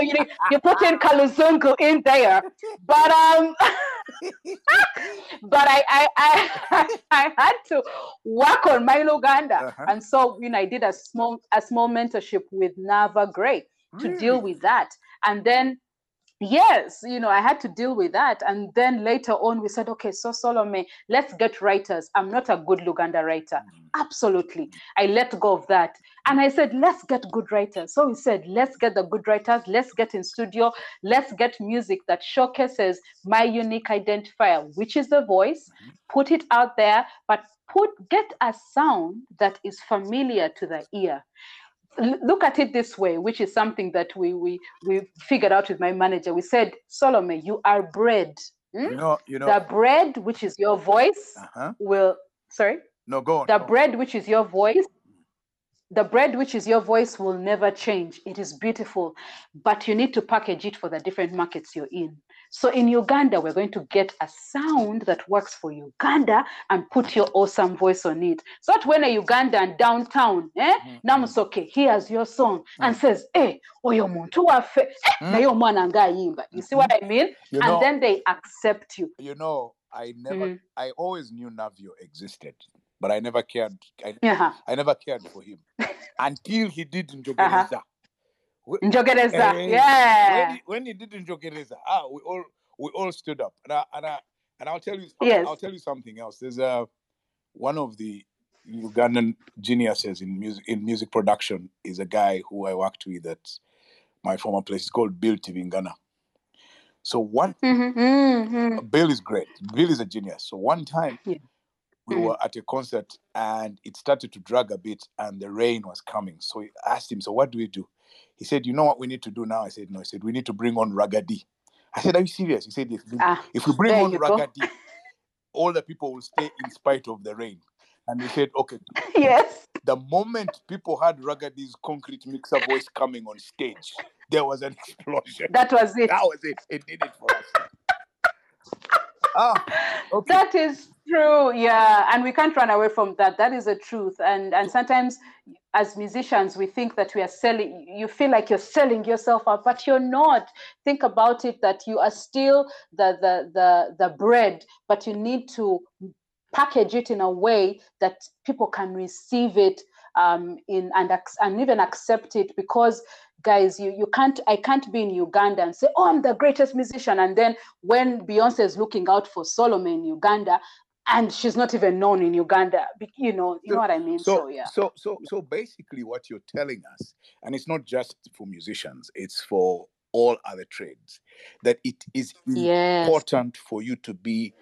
You, know, you put in kaluzungu in there. But um (laughs) but I, I I (laughs) I had to work on my Luganda, Uh-huh. and so you know I did a small a small mentorship with Naava Grey to deal with that, and then yes, you know I had to deal with that, and then later on we said, okay, so Solome, let's get writers. I'm not a good Luganda writer, Mm. absolutely. I let go of that, and I said, let's get good writers. So we said, let's get the good writers. Let's get in studio. Let's get music that showcases my unique identifier, which is the voice. Put it out there, but put get a sound that is familiar to the ear. Look at it this way, which is something that we we we figured out with my manager. We said, Solome, you are bread. Hmm? You know, you know. The bread, which is your voice, uh-huh. will sorry No, go on. the go on. bread which is your voice the bread which is your voice will never change. It is beautiful but you need to package it for the different markets you're in. So in uganda we're going to get a sound that works for uganda and put your awesome voice on it. So that when a ugandan downtown eh, Mhm, namusoke hears your song and Mm. says eh oyo muntu waffe eh, Mm. naye omwana you see what i mean? You and know, then they accept you. you know, I never, Mhm. I always knew Navio existed, but I never cared. I, yeah. I never cared for him (laughs) until he did Njogereza. Wh- njogereza Eh, yeah When he, when he did Njogereza, ah, we all we all stood up, and I, and I, and I'll tell you, Yes. I'll tell you something else. There's a one of the Ugandan geniuses in music in music production is a guy who I worked with at my former place. It's called Bill Tivingana. So one Mhm, mhm. Bill is great. Bill is a genius. So one time Yeah. We Mhm. were at a concert and it started to drag a bit and the rain was coming. So we asked him, So what do we do? He said, You know what we need to do now? I said, No. He said, We need to bring on Ragga Dee. I said, Are you serious? He said, Yes. Ah, If we bring on. Ragga Dee, all the people will stay in spite of the rain. And we said, Okay. (laughs) yes. The moment people heard Ragga Dee's concrete mixer voice coming on stage, there was an (laughs) explosion. That was it. That was it. It did it for us. (laughs) ah, (laughs) okay. That is true, yeah, and we can't run away from that. That is the truth, and and sometimes as musicians we think that we are selling. You feel like you're selling yourself out, but you're not. Think about it that you are still the the the the bread, but you need to package it in a way that people can receive it um, in and and even accept it because guys you you can't i can't be in uganda and say oh i'm the greatest musician and then when beyonce is looking out for solome in uganda and she's not even known in uganda you know you know what i mean so, so yeah so so so basically what you're telling us and it's not just for musicians it's for all other trades that it is yes. important for you to be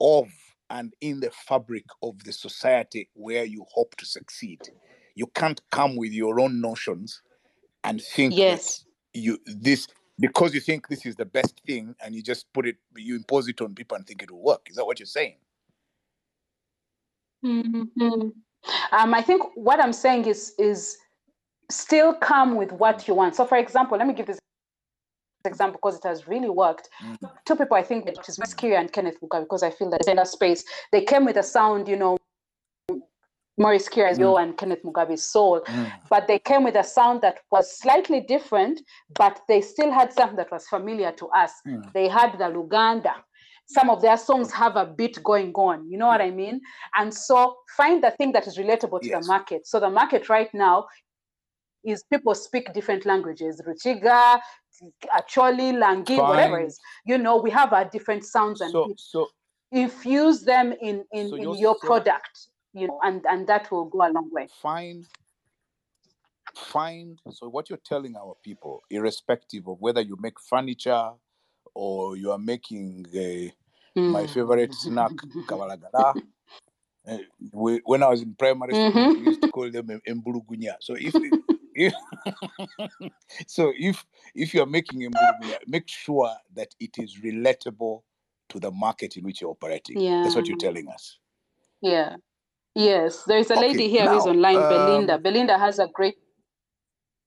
of and in the fabric of the society where you hope to succeed. You can't come with your own notions and think yes. you this because you think this is the best thing and you just put it you impose it on people and think it will work. Is that what you're saying? Mm-hmm. um, i think what i'm saying is is still come with what you want. So for example let me give this example because it has really worked. Mm. Two people I think which is Maurice and Kenneth Mugabi because I feel that in that space they came with a sound, you know, Maurice Kirya's mm. and Kenneth Mugabi's soul, mm. but they came with a sound that was slightly different, but they still had something that was familiar to us. Mm. They had the Luganda. Some of their songs have a beat going on, you know what I mean? And so find the thing that is relatable to yes. the market. So the market right now is people speak different languages, Ruchiga, Acholi, Langi, Fine. whatever it is. You know, we have our different sounds and so, so infuse them in in, so in your so, product you know, and and that will go a long way. Find, find. So what you're telling our people, irrespective of whether you make furniture or you are making a, mm. my favorite snack, (laughs) kabalagala. Uh, we, when I was in primary school, mm-hmm. we used to call them embulugunya. So if (laughs) (laughs) so if if you are making a movie, make sure that it is relatable to the market in which you're operating. Yeah. That's what you're telling us. Yeah. Yes, there is a lady here now, who's online, um, Belinda. Belinda has a great.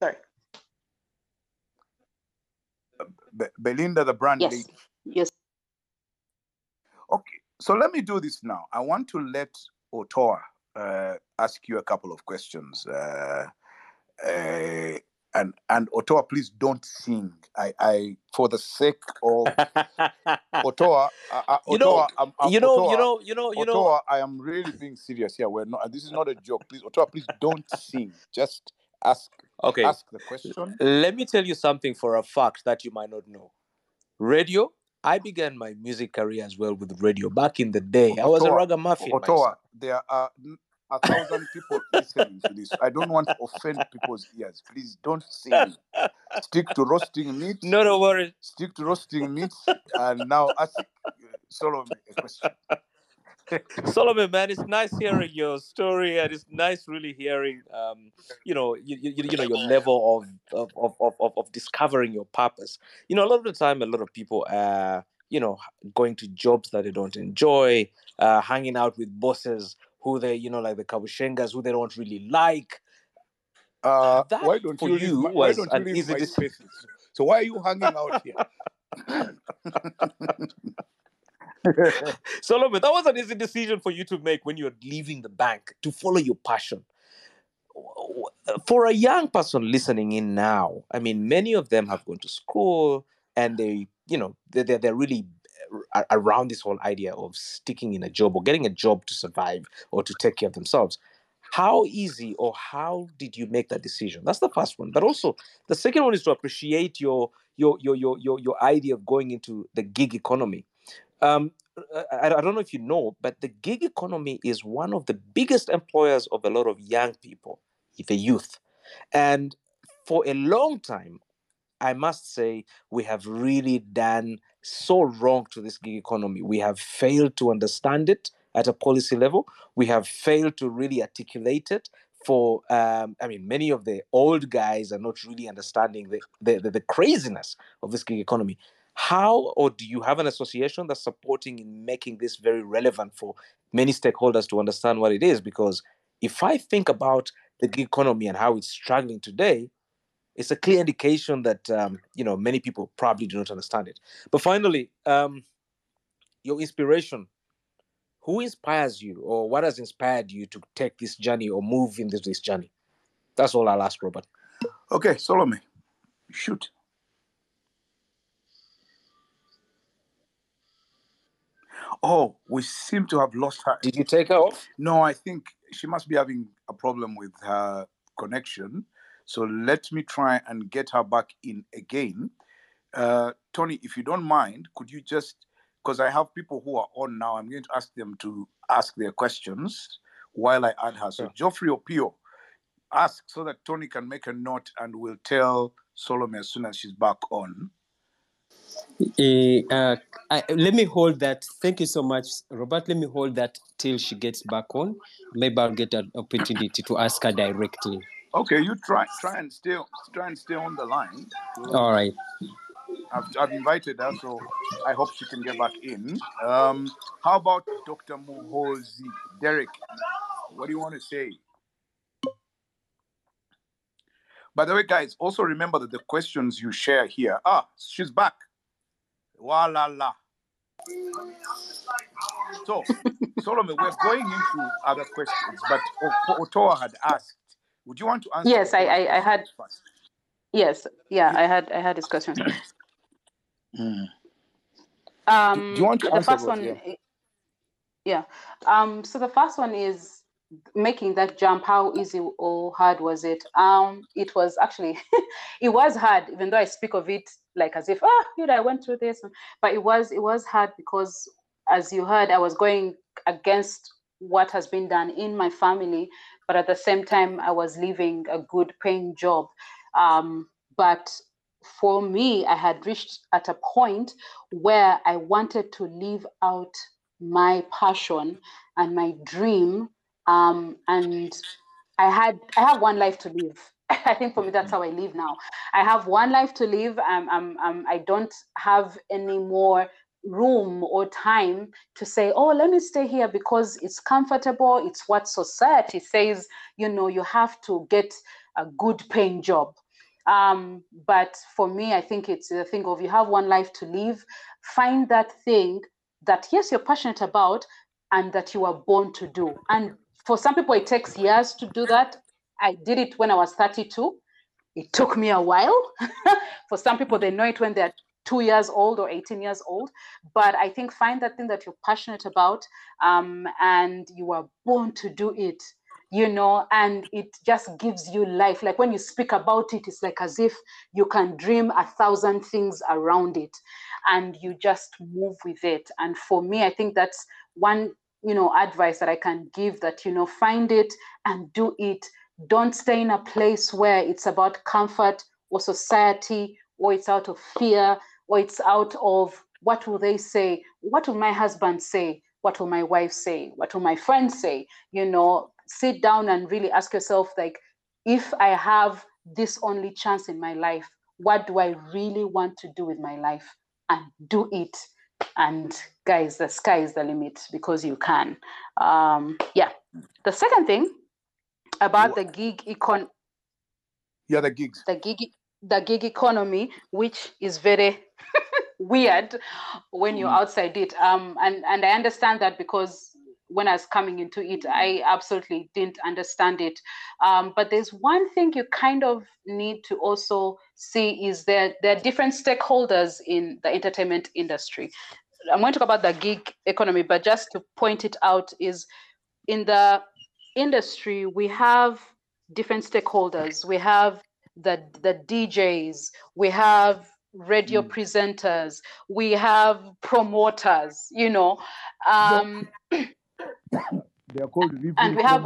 Sorry. Be- Belinda, the brand yes. lady. Yes. Okay, so let me do this now. I want to let Otoa uh, ask you a couple of questions. Uh, uh, and and Otoa, please don't sing. I, I for the sake of (laughs) Otoa, uh, uh, you know, Otoa, I'm, I'm, you know, Otoa, you know, you know, you Otoa, know. I am really being serious here. We're not. This is not a joke. Please, Otoa, please don't sing. Just ask. Okay. Ask the question. Let me tell you something for a fact that you might not know. Radio. I began my music career as well with radio back in the day. I was a ragamuffin. Otoa, myself. there are a thousand people listening to this. I don't want to offend people's ears. Please don't sing. Stick to roasting meat. (laughs) No, no worries. Stick to roasting meat. And now ask uh, Solome a question. (laughs) Solome, man, it's nice hearing your story, and it's nice really hearing, um, you know, you, you, you know, your level of of, of, of of discovering your purpose. You know, a lot of the time, a lot of people are, you know, going to jobs that they don't enjoy, uh, hanging out with bosses who they, you know, like the Kabushengas, who they don't really like. Uh, That why don't for you you my, why was don't you an leave easy my spaces? So why are you hanging out here? (laughs) (laughs) Solome, that was an easy decision for you to make when you're leaving the bank to follow your passion. For a young person listening in now, I mean, many of them have gone to school and they, you know, they- they're, they're really around this whole idea of sticking in a job or getting a job to survive or to take care of themselves. How easy or how did you make that decision? That's the first one. But also, the second one is to appreciate your your your your your, your idea of going into the gig economy. Um, I, I don't know if you know, but the gig economy is one of the biggest employers of a lot of young people, the youth. And for a long time, I must say, we have really done so wrong to this gig economy. We have failed to understand it at a policy level. We have failed to really articulate it. For um, I mean, many of the old guys are not really understanding the, the, the, the craziness of this gig economy. How or do you have an association that's supporting in making this very relevant for many stakeholders to understand what it is? Because if I think about the gig economy and how it's struggling today, it's a clear indication that um, you know many people probably do not understand it. But finally, um, your inspiration. Who inspires you, or what has inspired you to take this journey or move into this journey? That's all I'll ask, Robert. Okay, Solome, shoot. Oh, we seem to have lost her. Did you take her off? No, I think she must be having a problem with her connection. So let me try and get her back in again. Uh, Tony, if you don't mind, could you just, because I have people who are on now, I'm going to ask them to ask their questions while I add her. So, Sure. Geoffrey Opio, ask so that Tony can make a note and we'll tell Solome as soon as she's back on. Eh, uh, I, let me hold that. Thank you so much, Robert. Let me hold that till she gets back on. Maybe I'll get an opportunity to ask her directly. Okay, you try try and stay try and stay on the line. All right. I've, I've invited her, so I hope she can get back in. Um, how about Dr. Muhozi? Derek, what do you want to say? By the way, guys, also remember that the questions you share here. Ah, she's back. Wa la la. So, (laughs) Solome, we're going into other questions, but Otoa had asked, would you want to answer? Yes, I- I- I had- first? Yes, yeah, I had I had discussions. Mm. Um, do you want to the answer first one, Yeah. yeah. Um, so the first one is making that jump. How easy or hard was it? Um, it was actually, (laughs) it was hard, even though I speak of it like as if, ah, you know, I went through this, but it was it was hard because, as you heard, I was going against what has been done in my family, but at the same time, I was leaving a good paying job. Um, but for me, I had reached at a point where I wanted to live out my passion and my dream. Um, and I had I have one life to live. (laughs) I think for me that's how I live now. I have one life to live. Um, um, um, I don't have any more room or time to say, oh, let me stay here because it's comfortable. It's what society says. You know, you have to get a good paying job. Um, but for me, I think it's the thing of you have one life to live. Find that thing that yes, you're passionate about and that you are born to do. And for some people, it takes years to do that. I did it when I was 32. It took me a while. (laughs) for some people, they know it when they're two years old or 18 years old. But I think find that thing that you're passionate about um, and you are born to do it you know, and it just gives you life. Like when you speak about it, it's like as if you can dream a thousand things around it and you just move with it. And for me, I think that's one, you know, advice that I can give that, you know, find it and do it. Don't stay in a place where it's about comfort or society or it's out of fear or it's out of what will they say? What will my husband say? What will my wife say? What will my friends say? You know, sit down and really ask yourself like if i have this only chance in my life what do i really want to do with my life and do it and guys the sky is the limit because you can um yeah the second thing about the gig econ Yeah, the gigs. the gig the gig economy which is very weird when you're Mm. outside it. Um and and i understand that because when i was coming into it i absolutely didn't understand it. Um but there's one thing you kind of need to also see is that there are different stakeholders in the entertainment industry. I'm going to talk about the gig economy but just to point it out is in the industry we have different stakeholders. We have the the DJs, we have radio Mm. presenters, we have promoters, you know, um, They are called (coughs) and we have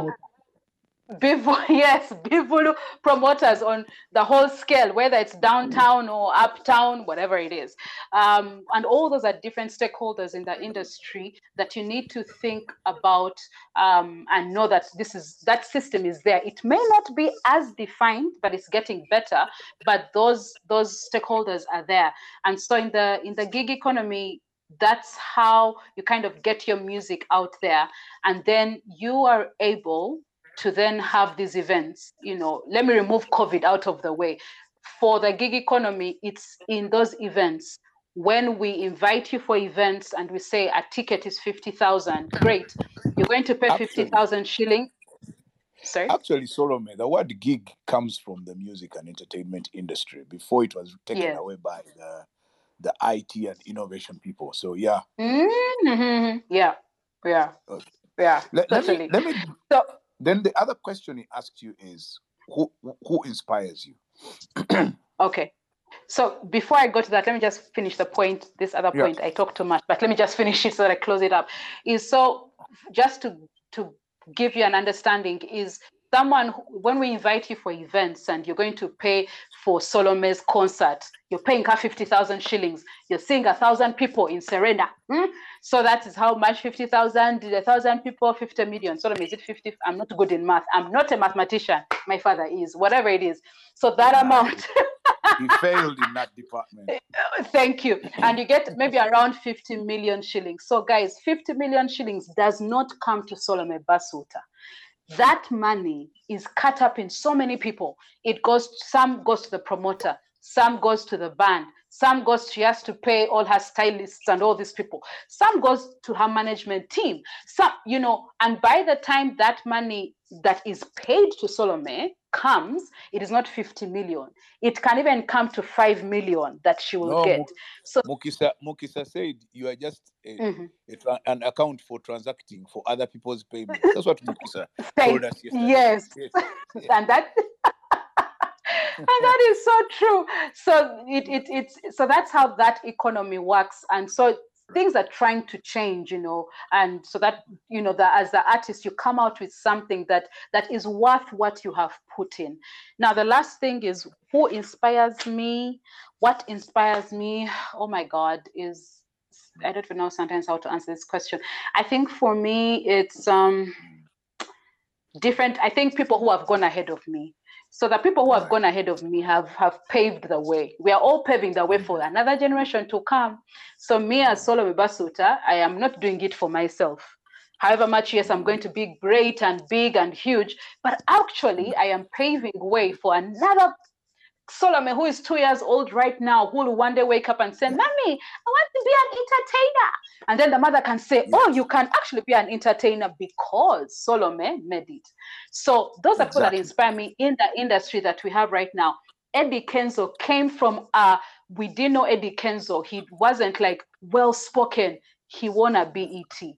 people, (laughs) yes, people promoters on the whole scale, whether it's downtown or uptown, whatever it is, um, and all those are different stakeholders in the industry that you need to think about um, and know that this is that system is there. It may not be as defined, but it's getting better. But those those stakeholders are there, and so in the in the gig economy, that's how you kind of get your music out there, and then you are able to then have these events. You know, let me remove COVID out of the way. For the gig economy, it's in those events when we invite you for events and we say a ticket is 50,000, great. You're going to pay Actually- 50,000 shilling. Sorry? Actually, Solome, the word gig comes from the music and entertainment industry before it was taken Yeah. away by the the IT and innovation people. So yeah, Mhm. Yeah, yeah, Okay. yeah, let, let me let me. So, Then the other question he asked you is who who inspires you? (clears throat) Okay. So before I go to that, let me just finish the point. This other Yeah. point I talked too much, but let me just (laughs) finish it so that I close it up. Is so just to to give you an understanding is someone who, when we invite you for events and you're going to pay for Solome's concert, you're paying her fifty thousand shillings. You're seeing a thousand people in Serena. hmm? So that is how much fifty thousand, a thousand people, fifty million. Solomon, is it fifty? I'm not good in math. I'm not a mathematician. My father is. Whatever it is. So that Yeah. amount. (laughs) He failed in that department. (laughs) Thank you. And you get maybe around 50 million shillings. So, guys, 50 million shillings does not come to Solome Basuta. That money is cut up in so many people. It goes, some goes to the promoter, some goes to the band, some goes, she has to pay all her stylists and all these people. Some goes to her management team. Some, you know, and by the time that money that is paid to Solome comes, it is not 50 million. It can even come to 5 million that she will No, get. So, Mukisa Mukisa said you are just a, Mhm. a an account for transacting for other people's payments. That's what Mukisa (laughs) told us yesterday. yes. Yes. (laughs) and that (laughs) and that is so true so it, it it's so that's how that economy works and so things are trying to change you know and so that you know that as the artist you come out with something that that is worth what you have put in. Now the last thing is who inspires me? What inspires me? Oh my god is i don't even know sometimes how to answer this question. I think for me it's um different. I think people who have gone ahead of me so the people who have gone ahead of me have have paved the way. We are all paving the way mm-hmm. for another generation to come. So me as mm-hmm. solome basuta i am not doing it for myself. However much yes i'm going to be great and big and huge but actually mm-hmm. i am paving way for another Solome, who is two years old right now, who will one day wake up and say, Mommy, I want to be an entertainer. And then the mother can say, Oh, you can actually be an entertainer because Solome made it. So those are people that inspire me in the industry that we have right now. Eddie Kenzo came from uh we didn't know Eddie Kenzo. He wasn't like well spoken. He won a BET.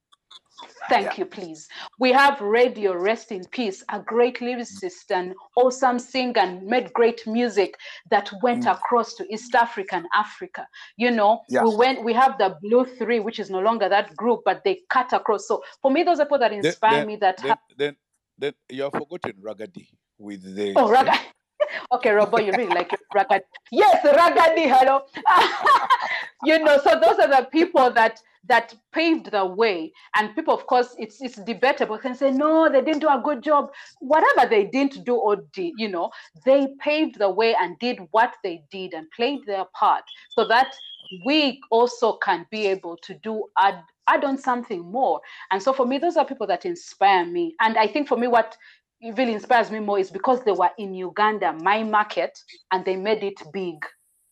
Thank you, please. We have Radio Rest in Peace, a great lyricist and awesome singer and made great music that went Mm. across to East Africa and Africa. You know, Yeah. we went, we have the Blue Three, which is no longer that group, but they cut across. So for me, those are people that inspire then, me that then, then, then you have forgotten Ragga Dee with the Oh, Raga. Okay, Robo, you really like Ragga Dee. Yes, Ragga Dee, hello. (laughs) you know, so those are the people that that paved the way. And people, of course, it's it's debatable. Can say, no, they didn't do a good job. Whatever they didn't do or did, you know, they paved the way and did what they did and played their part so that we also can be able to do add add on something more. And so for me, those are people that inspire me. And I think for me, what really inspires me more is because they were in Uganda, my market, and they made it big.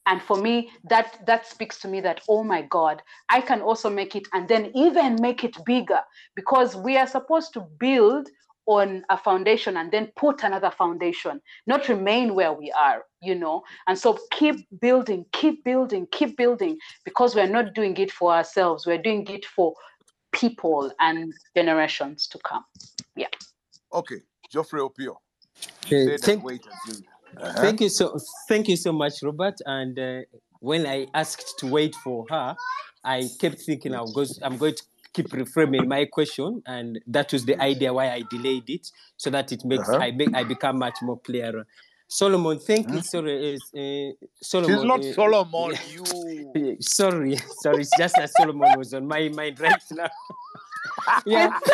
And for me, that that speaks to me that oh my God, I can also make it and then even make it bigger because we are supposed to build on a foundation and then put another foundation, not remain where we are, you know. And so keep building, keep building, keep building because we're not doing it for ourselves, we're doing it for people and generations to come. Yeah. Okay, Geoffrey Opio. Okay, thank- wait until. Uh-huh. Thank you so thank you so much, Robert. And uh, when I asked to wait for her, I kept thinking I'll go, I'm going to keep reframing my question, and that was the idea why I delayed it, so that it makes Uh-huh. I make I become much more clearer. Solomon, thank you. Sorry, uh, uh, Solomon. She's not uh, Solomon, you. (laughs) Sorry, (laughs) sorry. It's just that Solomon was on my mind right now. (laughs) yeah. (laughs)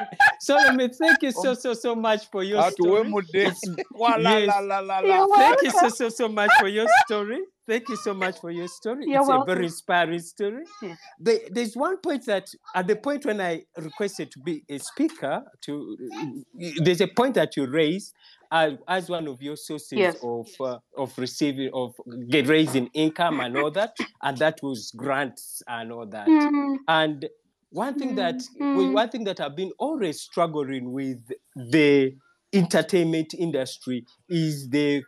(laughs) Solomon, thank you so so so much for your story. Atuwemude. (laughs) Wa la Yes. Thank you so so so much for your story. Thank you so much for your story. You're it's a very inspiring story. Yeah. There, there's one point that at the point when I requested to be a speaker, to there's a point that you raised as, as one of your sources Yes. of uh, of receiving of get raising income and all that, and that was grants and all that. Mm, And one thing that Mhm. one thing that I've been always struggling with the entertainment industry is the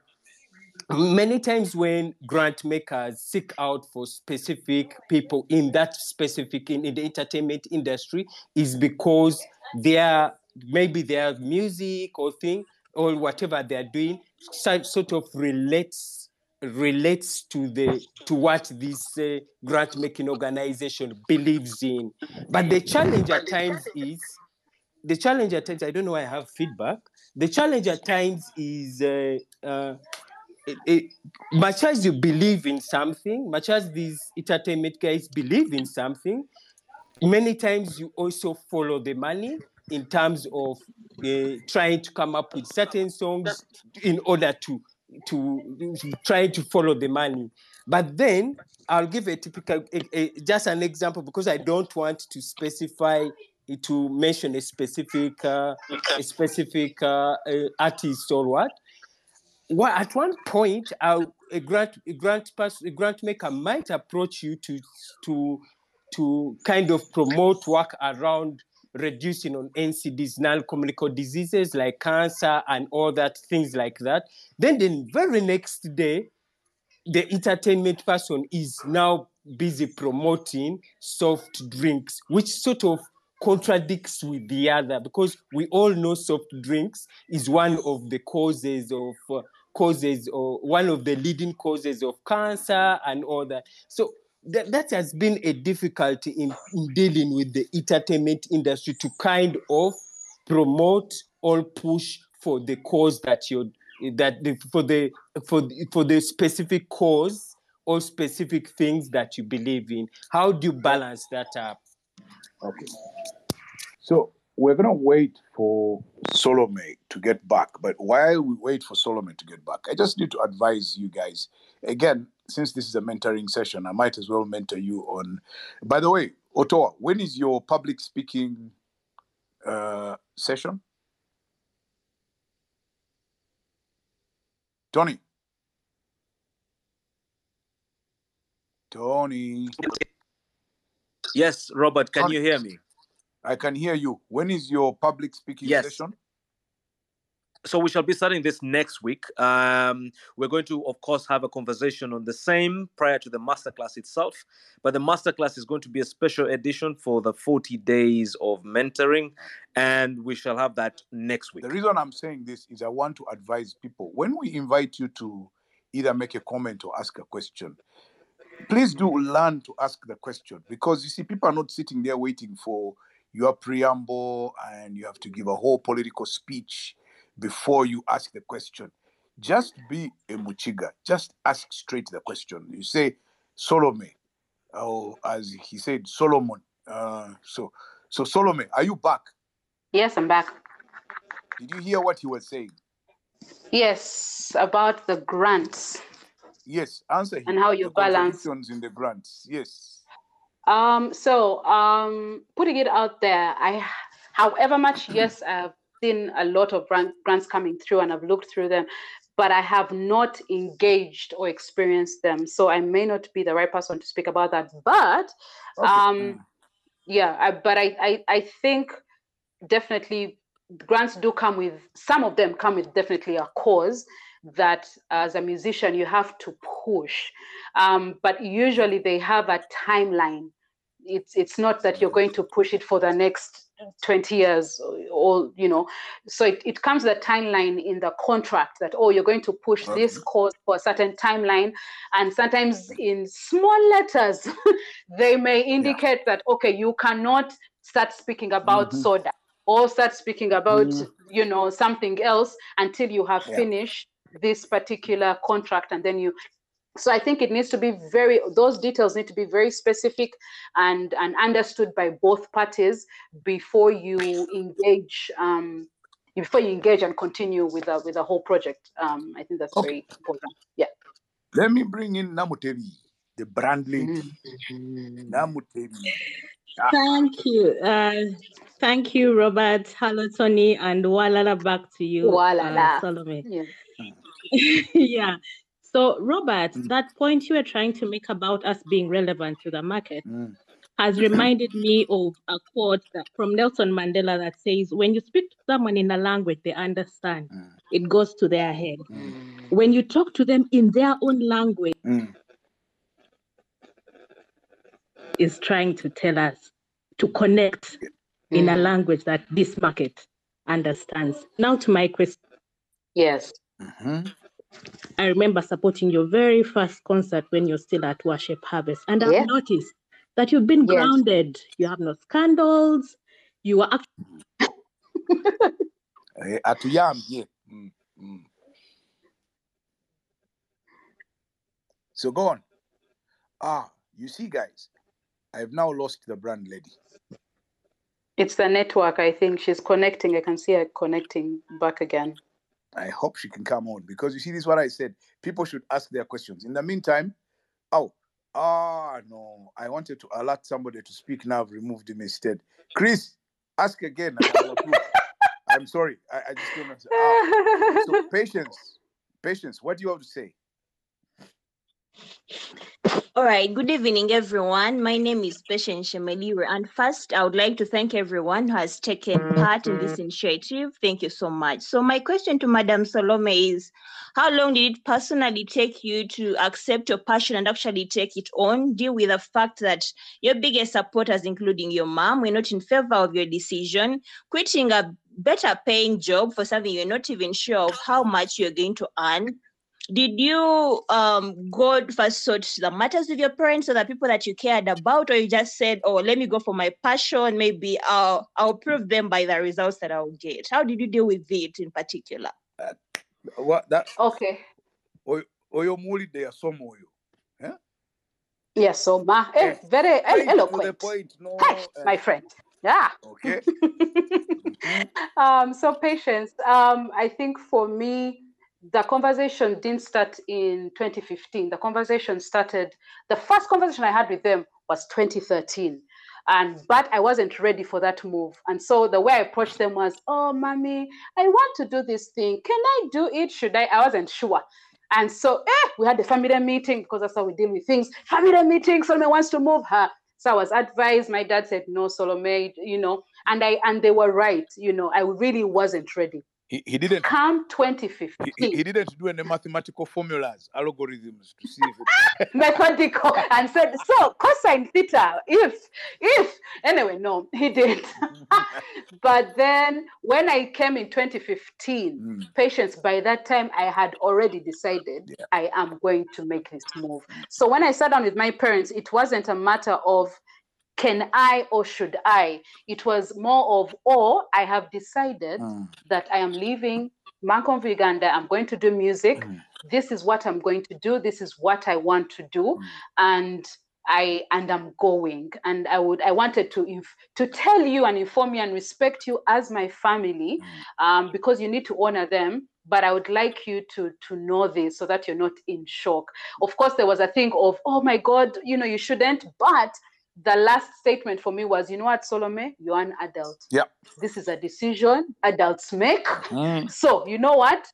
many times when grant makers seek out for specific people in that specific in, in the entertainment industry is because their maybe their music or thing or whatever they're doing so- sort of relates relates to the to what this uh, grant making organization believes in. But the challenge at times is the challenge at times i don't know why i have feedback. The challenge at times is uh, uh, it, it, much as you believe in something, much as these entertainment guys believe in something, many times you also follow the money in terms of uh, trying to come up with certain songs in order to to try to follow the money. But then I'll give a typical, a, a- just an example because I don't want to specify to mention a specific uh, a specific uh, uh, artist or what well, at one point, a grant a grant pass, a grant maker might approach you to to to kind of promote work around reducing on NCDs, non-communicable diseases like cancer and all that things like that. Then the very next day, the entertainment person is now busy promoting soft drinks, which sort of contradicts with the other because we all know soft drinks is one of the causes of uh, causes or one of the leading causes of cancer and all that. So that, that has been a difficulty in, in dealing with the entertainment industry to kind of promote or push for the cause that you're that the, for the for the, for the specific cause or specific things that you believe in. How do you balance that up? Okay. So we're gonna wait for Solomon to get back. But while we wait for Solomon to get back, I just need to advise you guys again. Since this is a mentoring session, I might as well mentor you on. By the way, Ottawa, when is your public speaking uh, session? Tony. Tony, Yes, Robert, can Tony. you hear me? I can hear you. When is your public speaking Yes. session? So we shall be starting this next week. Um, we're going to, of course, have a conversation on the same prior to the masterclass itself. But the masterclass is going to be a special edition for the 40 days of mentoring, and we shall have that next week. The reason I'm saying this is I want to advise people when we invite you to either make a comment or ask a question, please do learn to ask the question because you see, people are not sitting there waiting for your preamble and you have to give a whole political speech before you ask the question. Just be a Muchiga, just ask straight the question. You say, Solomon, or as he said, Solomon. Uh, so, so Solomon, are you back? Yes, I'm back. Did you hear what he was saying? Yes, about the grants. Yes, answer him. And how you the balance. in the grants. Yes. Um, so um, putting it out there, I, however much, yes, I've seen a lot of grant, grants coming through and I've looked through them, but I have not engaged or experienced them. So I may not be the right person to speak about that. But Okay. um, yeah, I, but I, I, I think definitely grants do come with some of them come with definitely a cause that as a musician you have to push um, but usually they have a timeline it's it's not that you're going to push it for the next 20 years or, you know so it, it comes the timeline in the contract that oh you're going to push this course for a certain timeline and sometimes in small letters (laughs) they may indicate that okay you cannot start speaking about Mhm. soda or start speaking about Mm. you know something else until you have Yeah. finished this particular contract and then you so i think it needs to be very those details need to be very specific and and understood by both parties before you engage um before you engage and continue with the with the whole project um i think that's Okay. very important yeah Let me bring in Namutebi, the brand lady. Mhm. Namutebi. Thank you. Uh, thank you, Robert. Hello, Tony, and Walala back to you, Walala. uh, Salome. Yeah. (laughs) yeah. So, Robert, Mm. that point you were trying to make about us being relevant to the market Mm. has reminded me of a quote that, from Nelson Mandela that says, When you speak to someone in a language they understand, Mm. it goes to their head. Mm. When you talk to them in their own language, Mm. is trying to tell us to connect in a Mm. language that this market understands. Now to my question. Yes. Mhm. I remember supporting your very first concert when you're still at Worship Harvest, and I've noticed that you've been Yes. grounded. You have no scandals. You are actually (laughs) Eh, atuyambye. Mm. Mm. So go on. Ah, you see, guys, I've now lost the brand lady. It's the network, I think. She's connecting. I can see her connecting back again. I hope she can come on because you see, this is what I said. People should ask their questions. In the meantime, oh, ah, no, I wanted to alert somebody to speak now. I've removed him instead. Chris, ask again. I'm sorry. I, I just don't. Ah, so, patience, patience. What do you have to say? All right, good evening, everyone. My name is Patience Shemeliwe, and first, I would like to thank everyone who has taken part in this mm-hmm. initiative. Thank you so much. So, my question to Madam Salome is How long did it personally take you to accept your passion and actually take it on? Deal with the fact that your biggest supporters, including your mom, were not in favor of your decision, quitting a better paying job for something you're not even sure of how much you're going to earn did you um go first sort the matters with your parents or the people that you cared about or you just said oh let me go for my passion maybe i'll i'll prove them by the results that i'll get how did you deal with it in particular What that? Okay. Oyo oyo muwulidde yasoma oyo. Yes, so ma, eh, Eh, very el- Straight to the eloquent. point. No. Hey, uh, my friend. Yeah. Okay. (laughs) um, so patience. Um, I think for me, the conversation didn't start in 2015. The conversation started. The first conversation I had with them was 2013, and but I wasn't ready for that move. And so the way I approached them was, "Oh, mommy, I want to do this thing. Can I do it? Should I?" I wasn't sure. And so eh, we had the family meeting because that's how we deal with things. Family meeting. Salome wants to move her. So I was advised. My dad said, "No, Salome, you know." And I and they were right. You know, I really wasn't ready. He, he didn't Come he, 2015, he, he didn't do any mathematical formulas, algorithms to see if it, (laughs) methodical, and said, "So cosine theta, if if." Anyway, no, he didn't. (laughs) but then when I came in 2015, Mm, patience by that time i had already decided Yeah. i am going to make this move so when i sat down with my parents it wasn't a matter of can i or should i it was more of oh i have decided mm, that i am leaving Mankom Uganda. I'm going to do music. Mm. This is what I'm going to do. This is what I want to do, Mm. and I and I'm going. And I would I wanted to inf- to tell you and inform you and respect you as my family, Mm. um, because you need to honor them. But I would like you to to know this so that you're not in shock. Of course, there was a thing of oh my God, you know you shouldn't. But the last statement for me was, you know what, Solome, you're an adult. Yeah. This is a decision adults make. mm. So you know what?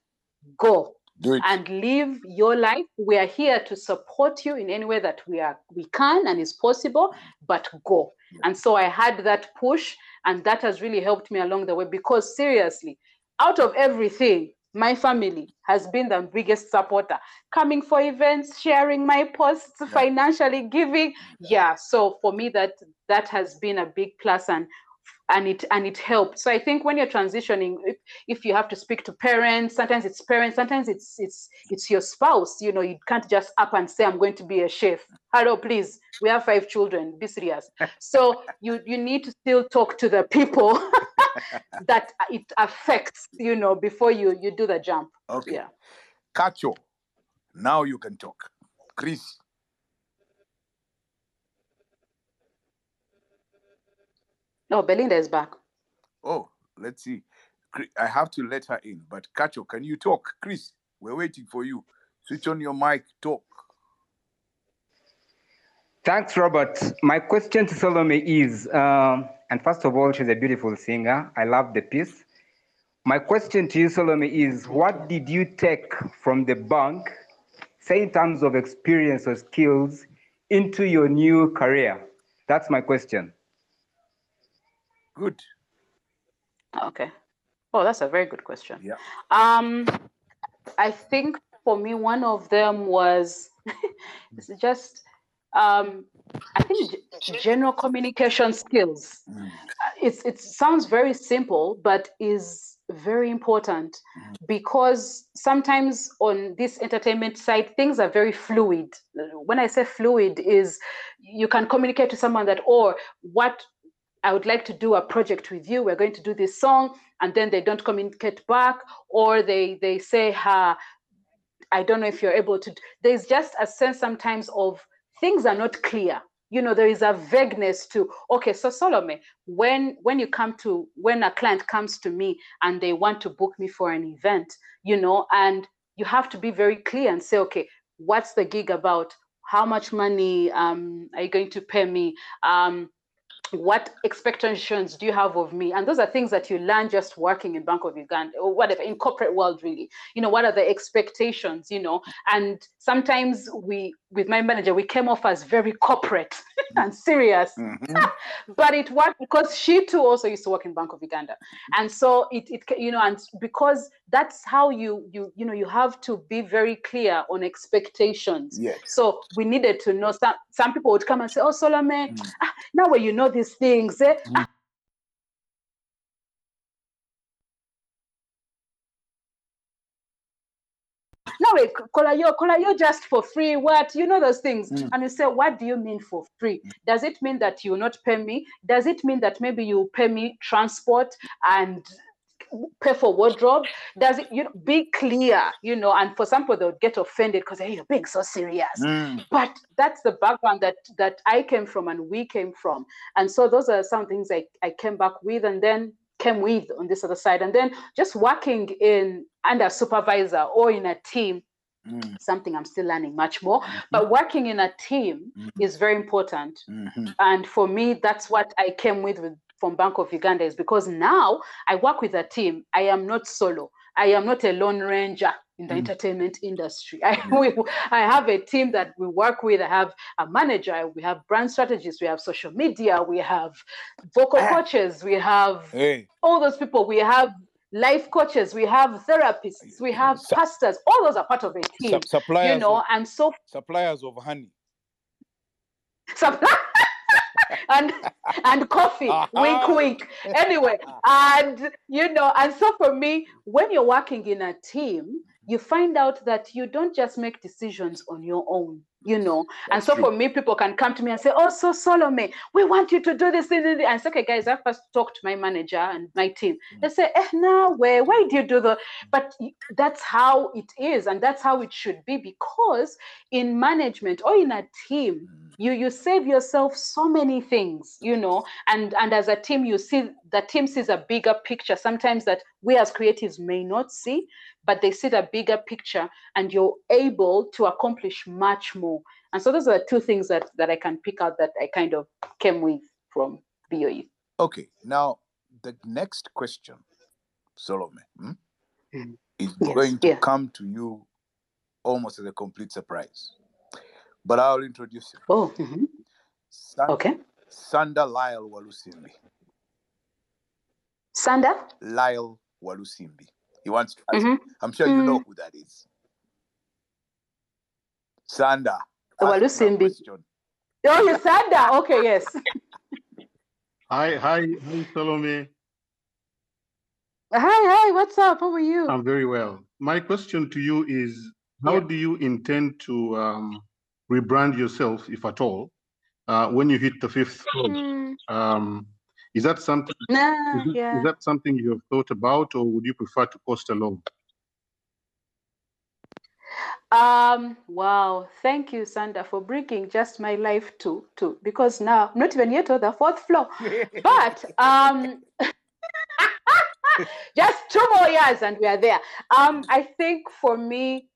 Go Do it. and live your life. We are here to support you in any way that we are we can and is possible, but go. Yeah. And so I had that push, and that has really helped me along the way because seriously, out of everything, my family has been the biggest supporter, coming for events, sharing my posts, Yeah. financially giving. Yeah. So for me, that that has been a big plus and and it and it helped. So I think when you're transitioning, if, if you have to speak to parents, sometimes it's parents, sometimes it's it's it's your spouse. You know, you can't just up and say, "I'm going to be a chef." Hello, please. We have five children. Be serious. So (laughs) you you need to still talk to the people (laughs) that it affects. You know, before you you do the jump. Okay. Yeah. Cacho, now you can talk. Chris, No, Belinda is back. oh, let's see. I have to let her in, but Cacho, can you talk? Chris, we're waiting for you. Switch on your mic, talk. Thanks, Robert. My question to Salome is, um, and first of all, she's a beautiful singer. I love the piece. My question to you, Salome, is what did you take from the bank, say in terms of experience or skills, into your new career? That's my question. Good. Okay. Oh, that's a very good question. Yeah. Um, I think for me, one of them was (laughs) it's just um, I think general communication skills. Mm. It's it sounds very simple, but is very important Mhm. because sometimes on this entertainment side things are very fluid. When I say fluid, is you can communicate to someone that or what I would like to do a project with you. We're going to do this song, and then they don't communicate back, or they they say, "Ha, I don't know if you're able to." There's just a sense sometimes of things are not clear. You know, there is a vagueness to. Okay, so Solomon, when when you come to when a client comes to me and they want to book me for an event, you know, and you have to be very clear and say, okay, what's the gig about? How much money um, are you going to pay me? Um, what expectations do you have of me? And those are things that you learn just working in bank of uganda or whatever in corporate world really. You know what are the expectations you know? And sometimes we with my manager we came off as very corporate (laughs) and serious Mhm. (laughs) but it worked because she too also used to work in bank of uganda and so it, it you know and because that's how you you you know you have to be very clear on expectations Yes. so we needed to know some some people would come and say oh solome Mm. ah, now when you know these things eh, Mm. no wait kola yo kola just for free what? You know those things. Mm. and you say what do you mean for free? Does it mean that you will not pay me? Does it mean that maybe you pay me transport and pay for wardrobe? Does it you know be clear you know and for some people they would get offended because hey, you're being so serious. Mm. but that's the background that that i came from and we came from. And so those are some things i, I came back with. And then came with on this other side? And then just working in under a supervisor or in a team Mm. something i'm still learning much more. But working in a team Mhm. is very important. Mhm. and for me that's what i came with, with from bank of uganda is because now i work with a team. I am not solo. I am not a lone ranger in the Mm. entertainment industry. (laughs) I, we, I have a team that we work with. I have a manager. We have brand strategists. We have social media. We have vocal Ah. coaches. We have Hey. all those people. We have life coaches. We have therapists. We have Su- pastors. All those are part of a team Sup- suppliers, you know of, and so suppliers of honey. supply (laughs) and and coffee. Wink wink. Anyway (laughs) and you know and so for me when you're working in a team you find out that you don't just make decisions on your own you know? And so true. for me people can come to me and say oh so solome we want you to do this thing, and I say okay guys i first talk to my manager and my team. They say eh no way. Why do you do that but that's how it is and that's how it should be because in management or in a team Mm. You you save yourself so many things you know and and as a team you see the team sees a bigger picture sometimes that we as creatives may not see but they see the bigger picture and you're able to accomplish much more and so those are the two things that that i can pick out that i kind of came with from boe Okay, now the next question, Solomon, hmm, Mm. is Yes, going to yeah. come to you almost as a complete surprise. But I'll introduce you. oh mhm. San- okay Sandra Lyle Walusimbi. sandra Lyle Walusimbi. He wants to ask. Mhm. I'm sure you know Mm. who that is. Sanda. ask me a Walusimbi. question. oh you sanda okay yes Hi, hi, hi, Salome. hi hi what's up how are you I'm very well. My question to you is how Yeah. do you intend to um, rebrand yourself, if at all, uh, when you hit the fifth floor? Mm, Um, is that something? nah, Is, it- yeah is that something you have thought about, or would you prefer to post alone? Um, wow, thank you, Sandra, for bringing just my life to to because now I'm not even yet on the fourth floor. (laughs) But um (laughs) just two more years and we are there. Um, I think for me,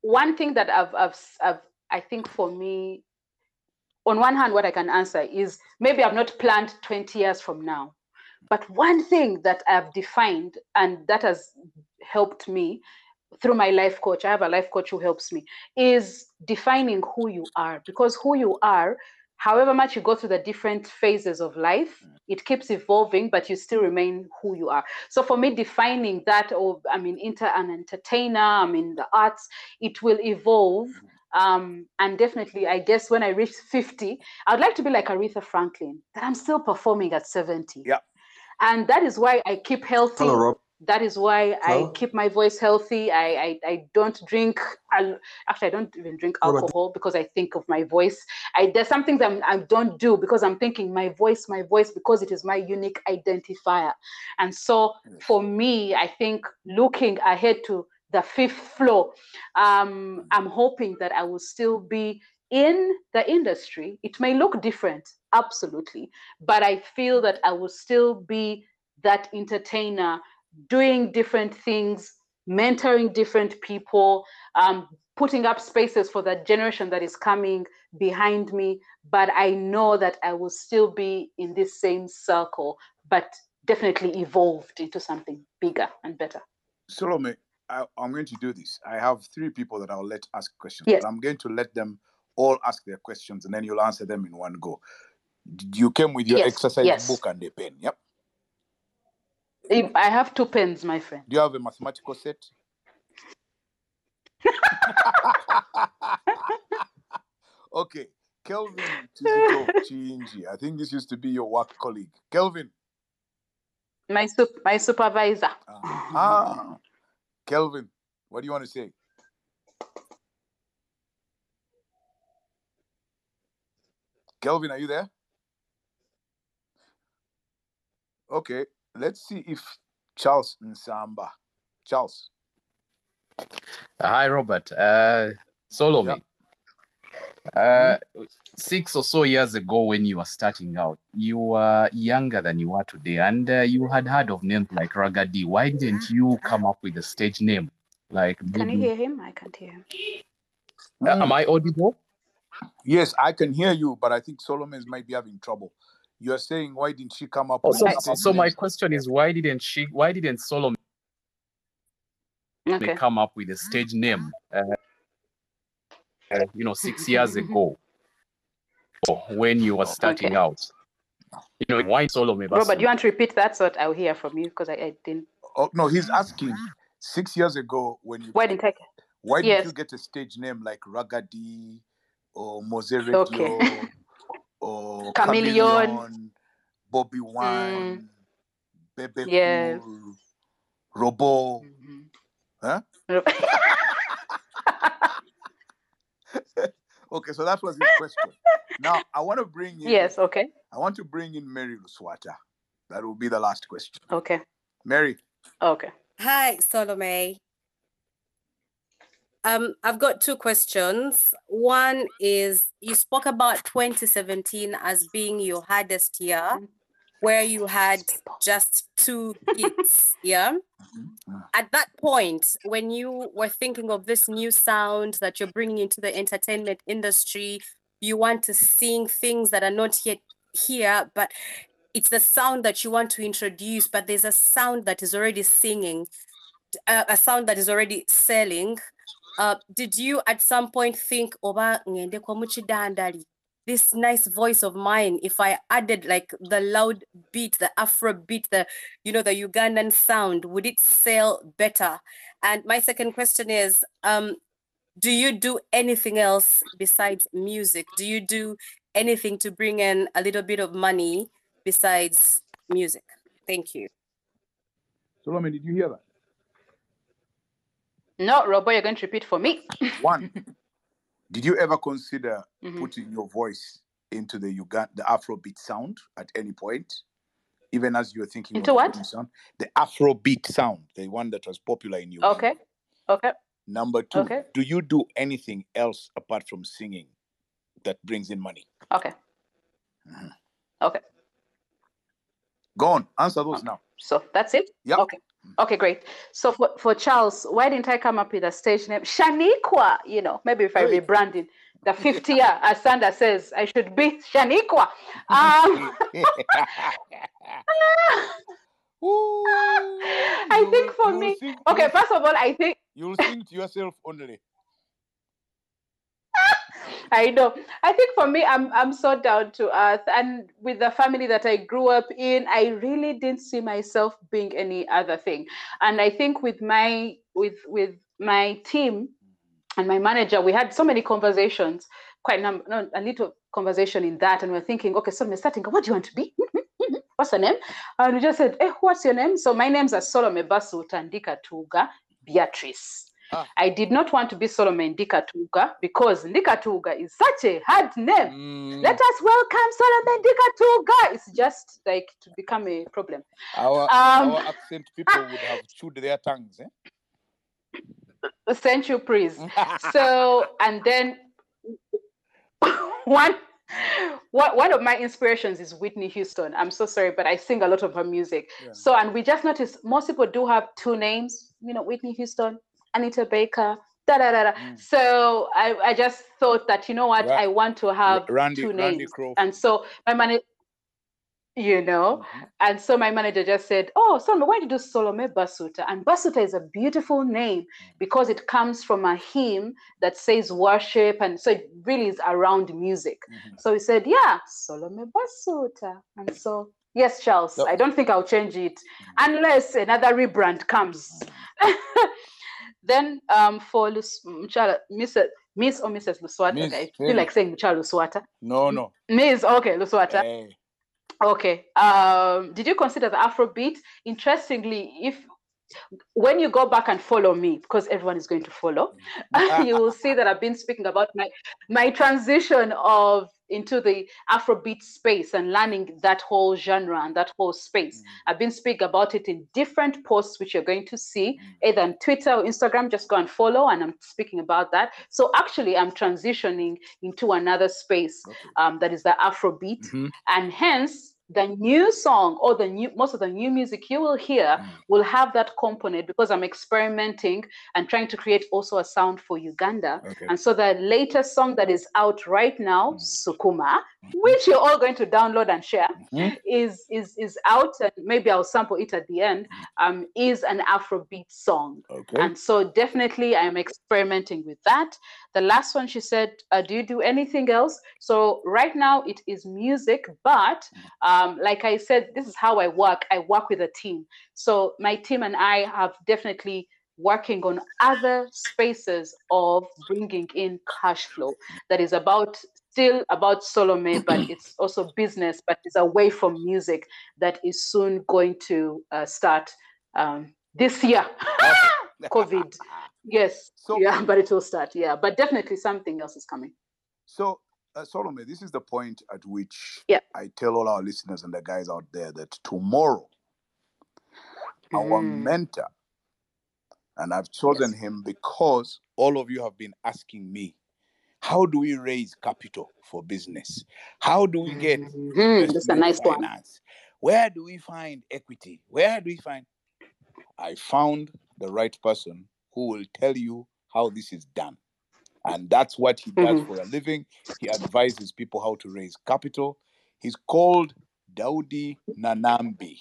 one thing that I've, I've, I've I think for me, on one hand, what I can answer is maybe I've not planned 20 years from now. But one thing that I've defined and that has helped me through my life coach, I have a life coach who helps me, is defining who you are. Because who you are, however much you go through the different phases of life, it keeps evolving, but you still remain who you are. So for me, defining that, or I mean, inter an entertainer, I'm in the arts, it will evolve. Um, and definitely, I guess when I reach 50, I'd like to be like Aretha Franklin, that I'm still performing at 70. Yeah. And that is why I keep healthy. Hello, Rob. That is why Hello? I keep my voice healthy. I, I, I don't drink, al- actually, I don't even drink alcohol because I think of my voice. I, there's some things I'm, I don't do because I'm thinking my voice, my voice, because it is my unique identifier. And so for me, I think looking ahead to the fifth floor, um, I'm hoping that I will still be in the industry. It may look different, absolutely, but I feel that I will still be that entertainer doing different things, mentoring different people, um, putting up spaces for that generation that is coming behind me. But I know that I will still be in this same circle, but definitely evolved into something bigger and better. Solomon, I, I'm going to do this. I have three people that I'll let ask questions. Yes. I'm going to let them all ask their questions and then you'll answer them in one go. You came with your Yes, exercise yes. book and a pen. Yep. I have two pens, my friend. Do you have a mathematical set? (laughs) okay. Kelvin Chinji. I think this used to be your work colleague. Kelvin. My sup- my supervisor. Ah. Kelvin, what do you want to say? Kelvin, are you there? Okay, let's see if Charles Nsamba. Charles. Hi, Robert. Uh, Solomon. Uh, six or so years ago, when you were starting out, you were younger than you are today, and uh, you had heard of names like Ragga Dee. Why didn't you come up with a stage name? Like, Can you hear him? I can't hear him. Uh, am I audible? Yes, I can hear you, but I think Solomon's might be having trouble. You're saying why didn't she come up Oh, with so, a stage so my question is, why didn't she? Why didn't Solomon Okay. come up with a stage name? Uh, Uh, you know, six years (laughs) ago, when you were starting Okay. out. You know, why Solomon? Robert, do you want to repeat that so that I'll hear from you because I, I didn't. Oh no, he's asking six years ago when you Why didn't I? why did Yes. you get a stage name like Ragga Dee or Mowzey Radio Okay. (laughs) or Chameleone. Chameleone, Bobby mm. Wine, Bebe Yes. Cool, Robo? Mm-hmm. Huh? (laughs) Okay, so that was his question. (laughs) Now I want to bring in yes. Okay. I want to bring in Mary Luswata. That will be the last question. Okay. Mary, Okay. Hi, Salome. Um, I've got two questions. One is you spoke about 2017 as being your hardest year, where you had just two hits. (laughs) Yeah. At that point, when you were thinking of this new sound that you're bringing into the entertainment industry, you want to sing things that are not yet here, but it's the sound that you want to introduce, but there's a sound that is already singing, uh, a sound that is already selling. Uh, did you at some point think, Oba ngende kwa muchidandali, this nice voice of mine, if I added like the loud beat, the Afro beat, the you know the Ugandan sound, would it sell better? And my second question is, um, do you do anything else besides music? Do you do anything to bring in a little bit of money besides music? Thank you. Solomon, did you hear that? No, Robo, you're going to repeat for me. One, (laughs) did you ever consider Mhm. putting your voice into the Uganda, the Afrobeat sound at any point, even as you were thinking Into what? sound? The Afrobeat sound, the one that was popular in Uganda. Okay. Okay. Number two, Okay. do you do anything else apart from singing that brings in money? Okay. Okay. Go on, answer those now. So that's it? Yeah. Okay. Okay, great. So for, for Charles, why didn't I come up with a stage name? Shaniqua, you know, maybe if I rebranded the 50 year, as Sandra says, I should be Shaniqua. Um, (laughs) Ooh, (laughs) I think for me, okay, first of all, I think You'll sing to yourself only. (laughs) I know. I think for me, I'm I'm so down to earth, and with the family that I grew up in, I really didn't see myself being any other thing. And I think with my with with my team and my manager, we had so many conversations, quite a no, a little conversation in that, and we're thinking, okay, so we're starting. What do you want to be? (laughs) What's the name? And we just said, eh, what's your name? So my name's Solome Basu Tandika Tuga Beatrice. Ah. I did not want to be Solome Ndikatuga because Ndikatuga is such a hard name. Mm, Let us welcome Solome Ndikatuga. It's just like to become a problem. our, Um, our accent people would have chewed their tongues. Eh? (laughs) Thank you, please. (laughs) So, and then (laughs) one, one one of my inspirations is Whitney Houston. I'm so sorry, but I sing a lot of her music. Yeah. So, and we just noticed most people do have two names, you know, Whitney Houston, Anita Baker. Da, da, da, da. Mm. So I, I just thought that you know what Ra- I want to have Randy, two names, and so my manager, you know, Mhm. and so my manager just said, "Oh, Solome, why did you do Solome Basuta?" And Basuta is a beautiful name because it comes from a hymn that says worship, and so it really is around music. Mhm. So he said, "Yeah, Solome Basuta," and so yes, Charles, So- I don't think I'll change it unless another rebrand comes. (laughs) then um, for Lus- Mchala, Miss, Miss or Mrs. Luswata, Miss, I feel hey. like saying Mchala Luswata. No, no. Miss, okay, Luswata. Eh, Okay. Um, did you consider the Afrobeat? Interestingly, if when you go back and follow me, because everyone is going to follow, (laughs) you will see that I've been speaking about my my transition of into the Afrobeat space and learning that whole genre and that whole space. I've been speaking about it in different posts, which you're going to see either on Twitter or Instagram. Just go and follow, and I'm speaking about that. So actually, I'm transitioning into another space Okay. um, that is the Afrobeat Mhm. and hence the new song or the new most of the new music you will hear Mm. will have that component because i'm experimenting and trying to create also a sound for uganda Okay. and so the latest song that is out right now Mm. sukuma which you're all going to download and share Mhm. is is is out and maybe i'll sample it at the end um is an afrobeat song Okay. and so definitely I am experimenting with that. The last one she said, uh, do you do anything else? So right now it is music, but um, like I said, this is how I work. I work with a team. So my team and I have definitely working on other spaces of bringing in cash flow that is about still about Solome, but (clears throat) it's also business, but it's away from music that is soon going to uh, start um, this year. (laughs) COVID. (laughs) Yes. So- yeah, (laughs) but it will start. Yeah, but definitely something else is coming. So, uh, Solomon, this is the point at which Yeah. I tell all our listeners and the guys out there that tomorrow, our Mm. mentor, and I've chosen Yes. him because all of you have been asking me, how do we raise capital for business? How do we get Mhm, That's a nice one. finance? Where do we find equity? Where do we find? I found the right person who will tell you how this is done. And that's what he does Mhm. for a living. He advises people how to raise capital. He's called Daudi Nanambi.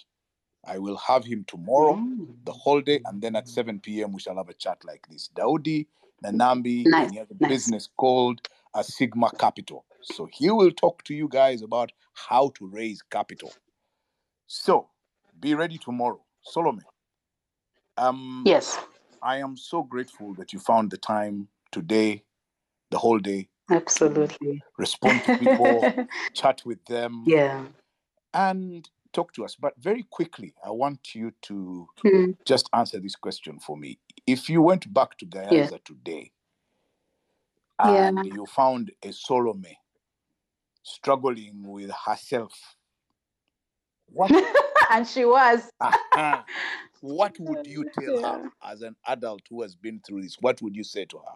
I will have him tomorrow, Mm. the whole day, and then at 7 p.m. we shall have a chat like this. Daudi Nanambi, Nice, and he has a nice. business called a Sigma Capital. So he will talk to you guys about how to raise capital. So be ready tomorrow. Solomon. Um, Yes, I am so grateful that you found the time today, the whole day, absolutely. respond to people, (laughs) chat with them, yeah. and talk to us. But very quickly, I want you to Mm. just answer this question for me. If you went back to Gayaza today Yeah. and you found a Solome struggling with herself, what (laughs) and she was. Aha. (laughs) what would you tell her as an adult who has been through this? What would you say to her?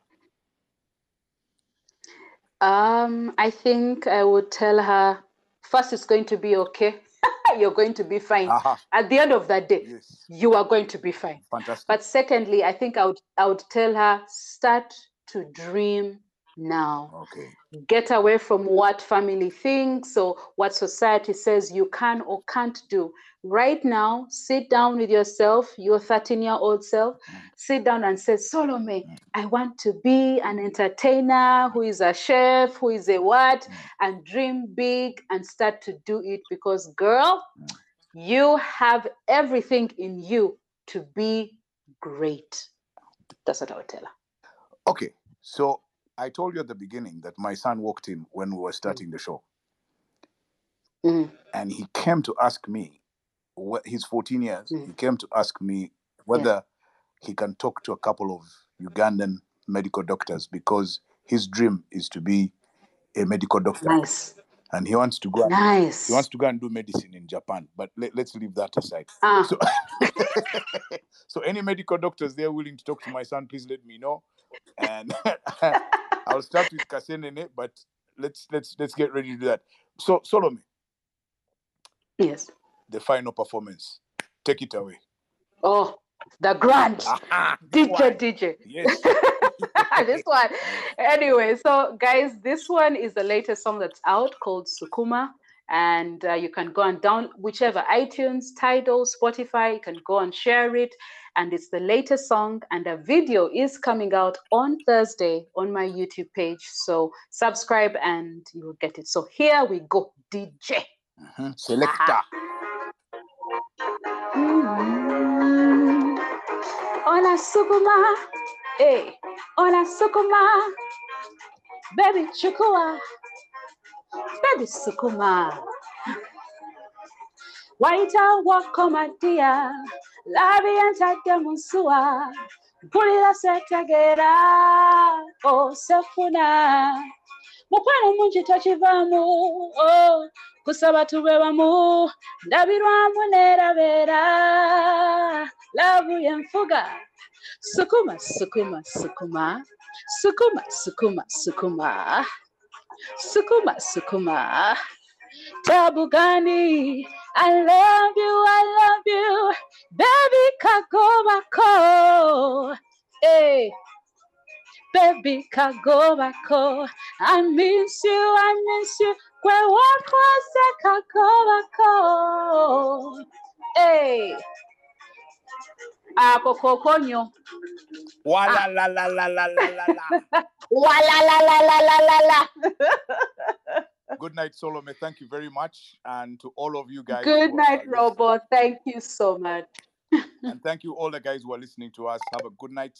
Um, I think I would tell her first it's going to be okay. (laughs) you're going to be fine. Aha. At the end of that day, Yes. you are going to be fine. Fantastic. But secondly, I think I would I would tell her start to dream now. Okay. Get away from what family thinks or what society says you can or can't do. Right now, sit down with yourself, your 13 year old self, mm. sit down and say, Solome, mm. I want to be an entertainer who is a chef, who is a what, mm. and dream big and start to do it because, girl, you have everything in you to be great. That's what I would tell her. Okay. So I told you at the beginning that my son walked in when we were starting the show. Mm. And he came to ask me, what he's 14 years, Mm. he came to ask me whether he can talk to a couple of Ugandan medical doctors because his dream is to be a medical doctor. Nice. And he wants to go and, Nice. he wants to go and do medicine in Japan. But let, let's leave that aside. Ah. So, (laughs) so any medical doctors there willing to talk to my son, please let me know. And (laughs) (laughs) I'll start with Kasenene, but let's let's let's get ready to do that. So Solome, Yes. the final performance. Take it away. Oh, the grand (laughs) Aha, DJ one. DJ. Yes. (laughs) this one. (laughs) Anyway, so guys, this one is the latest song that's out called Sukuma. And uh, you can go and down whichever iTunes, Tidal, Spotify, you can go and share it. And it's the latest song, and a video is coming out on Thursday on my YouTube page. So subscribe and you will get it. So here we go, DJ. Mhm. Selector. Mm. Hola Sukuma, hey, hola Sukuma, baby chukua, tandisukuma wayita wakomadiya laabi yentadde mu nsuwa mpulira setegeera osefuna mukwano mungi tokivaamu kusaba tube bamu ndabirwamu neerabeera laabu yenfuga sukuma sukuma sukuma. Sukuma sukuma sukuma. Sukuma, sukuma. Tabugani. I love you, I love you, baby kagobako. Hey. Baby kagobako, I miss you, I miss you. Kwe wakose kagobako. Hey. Ako kokonyo. Wala la (laughs) la la la la la la. Wala la (laughs) la la la la la. Good night, Solome. Thank you very much. And to all of you guys. Good night. Robo. Thank you so much. (laughs) And thank you all the guys who are listening to us. Have a good night.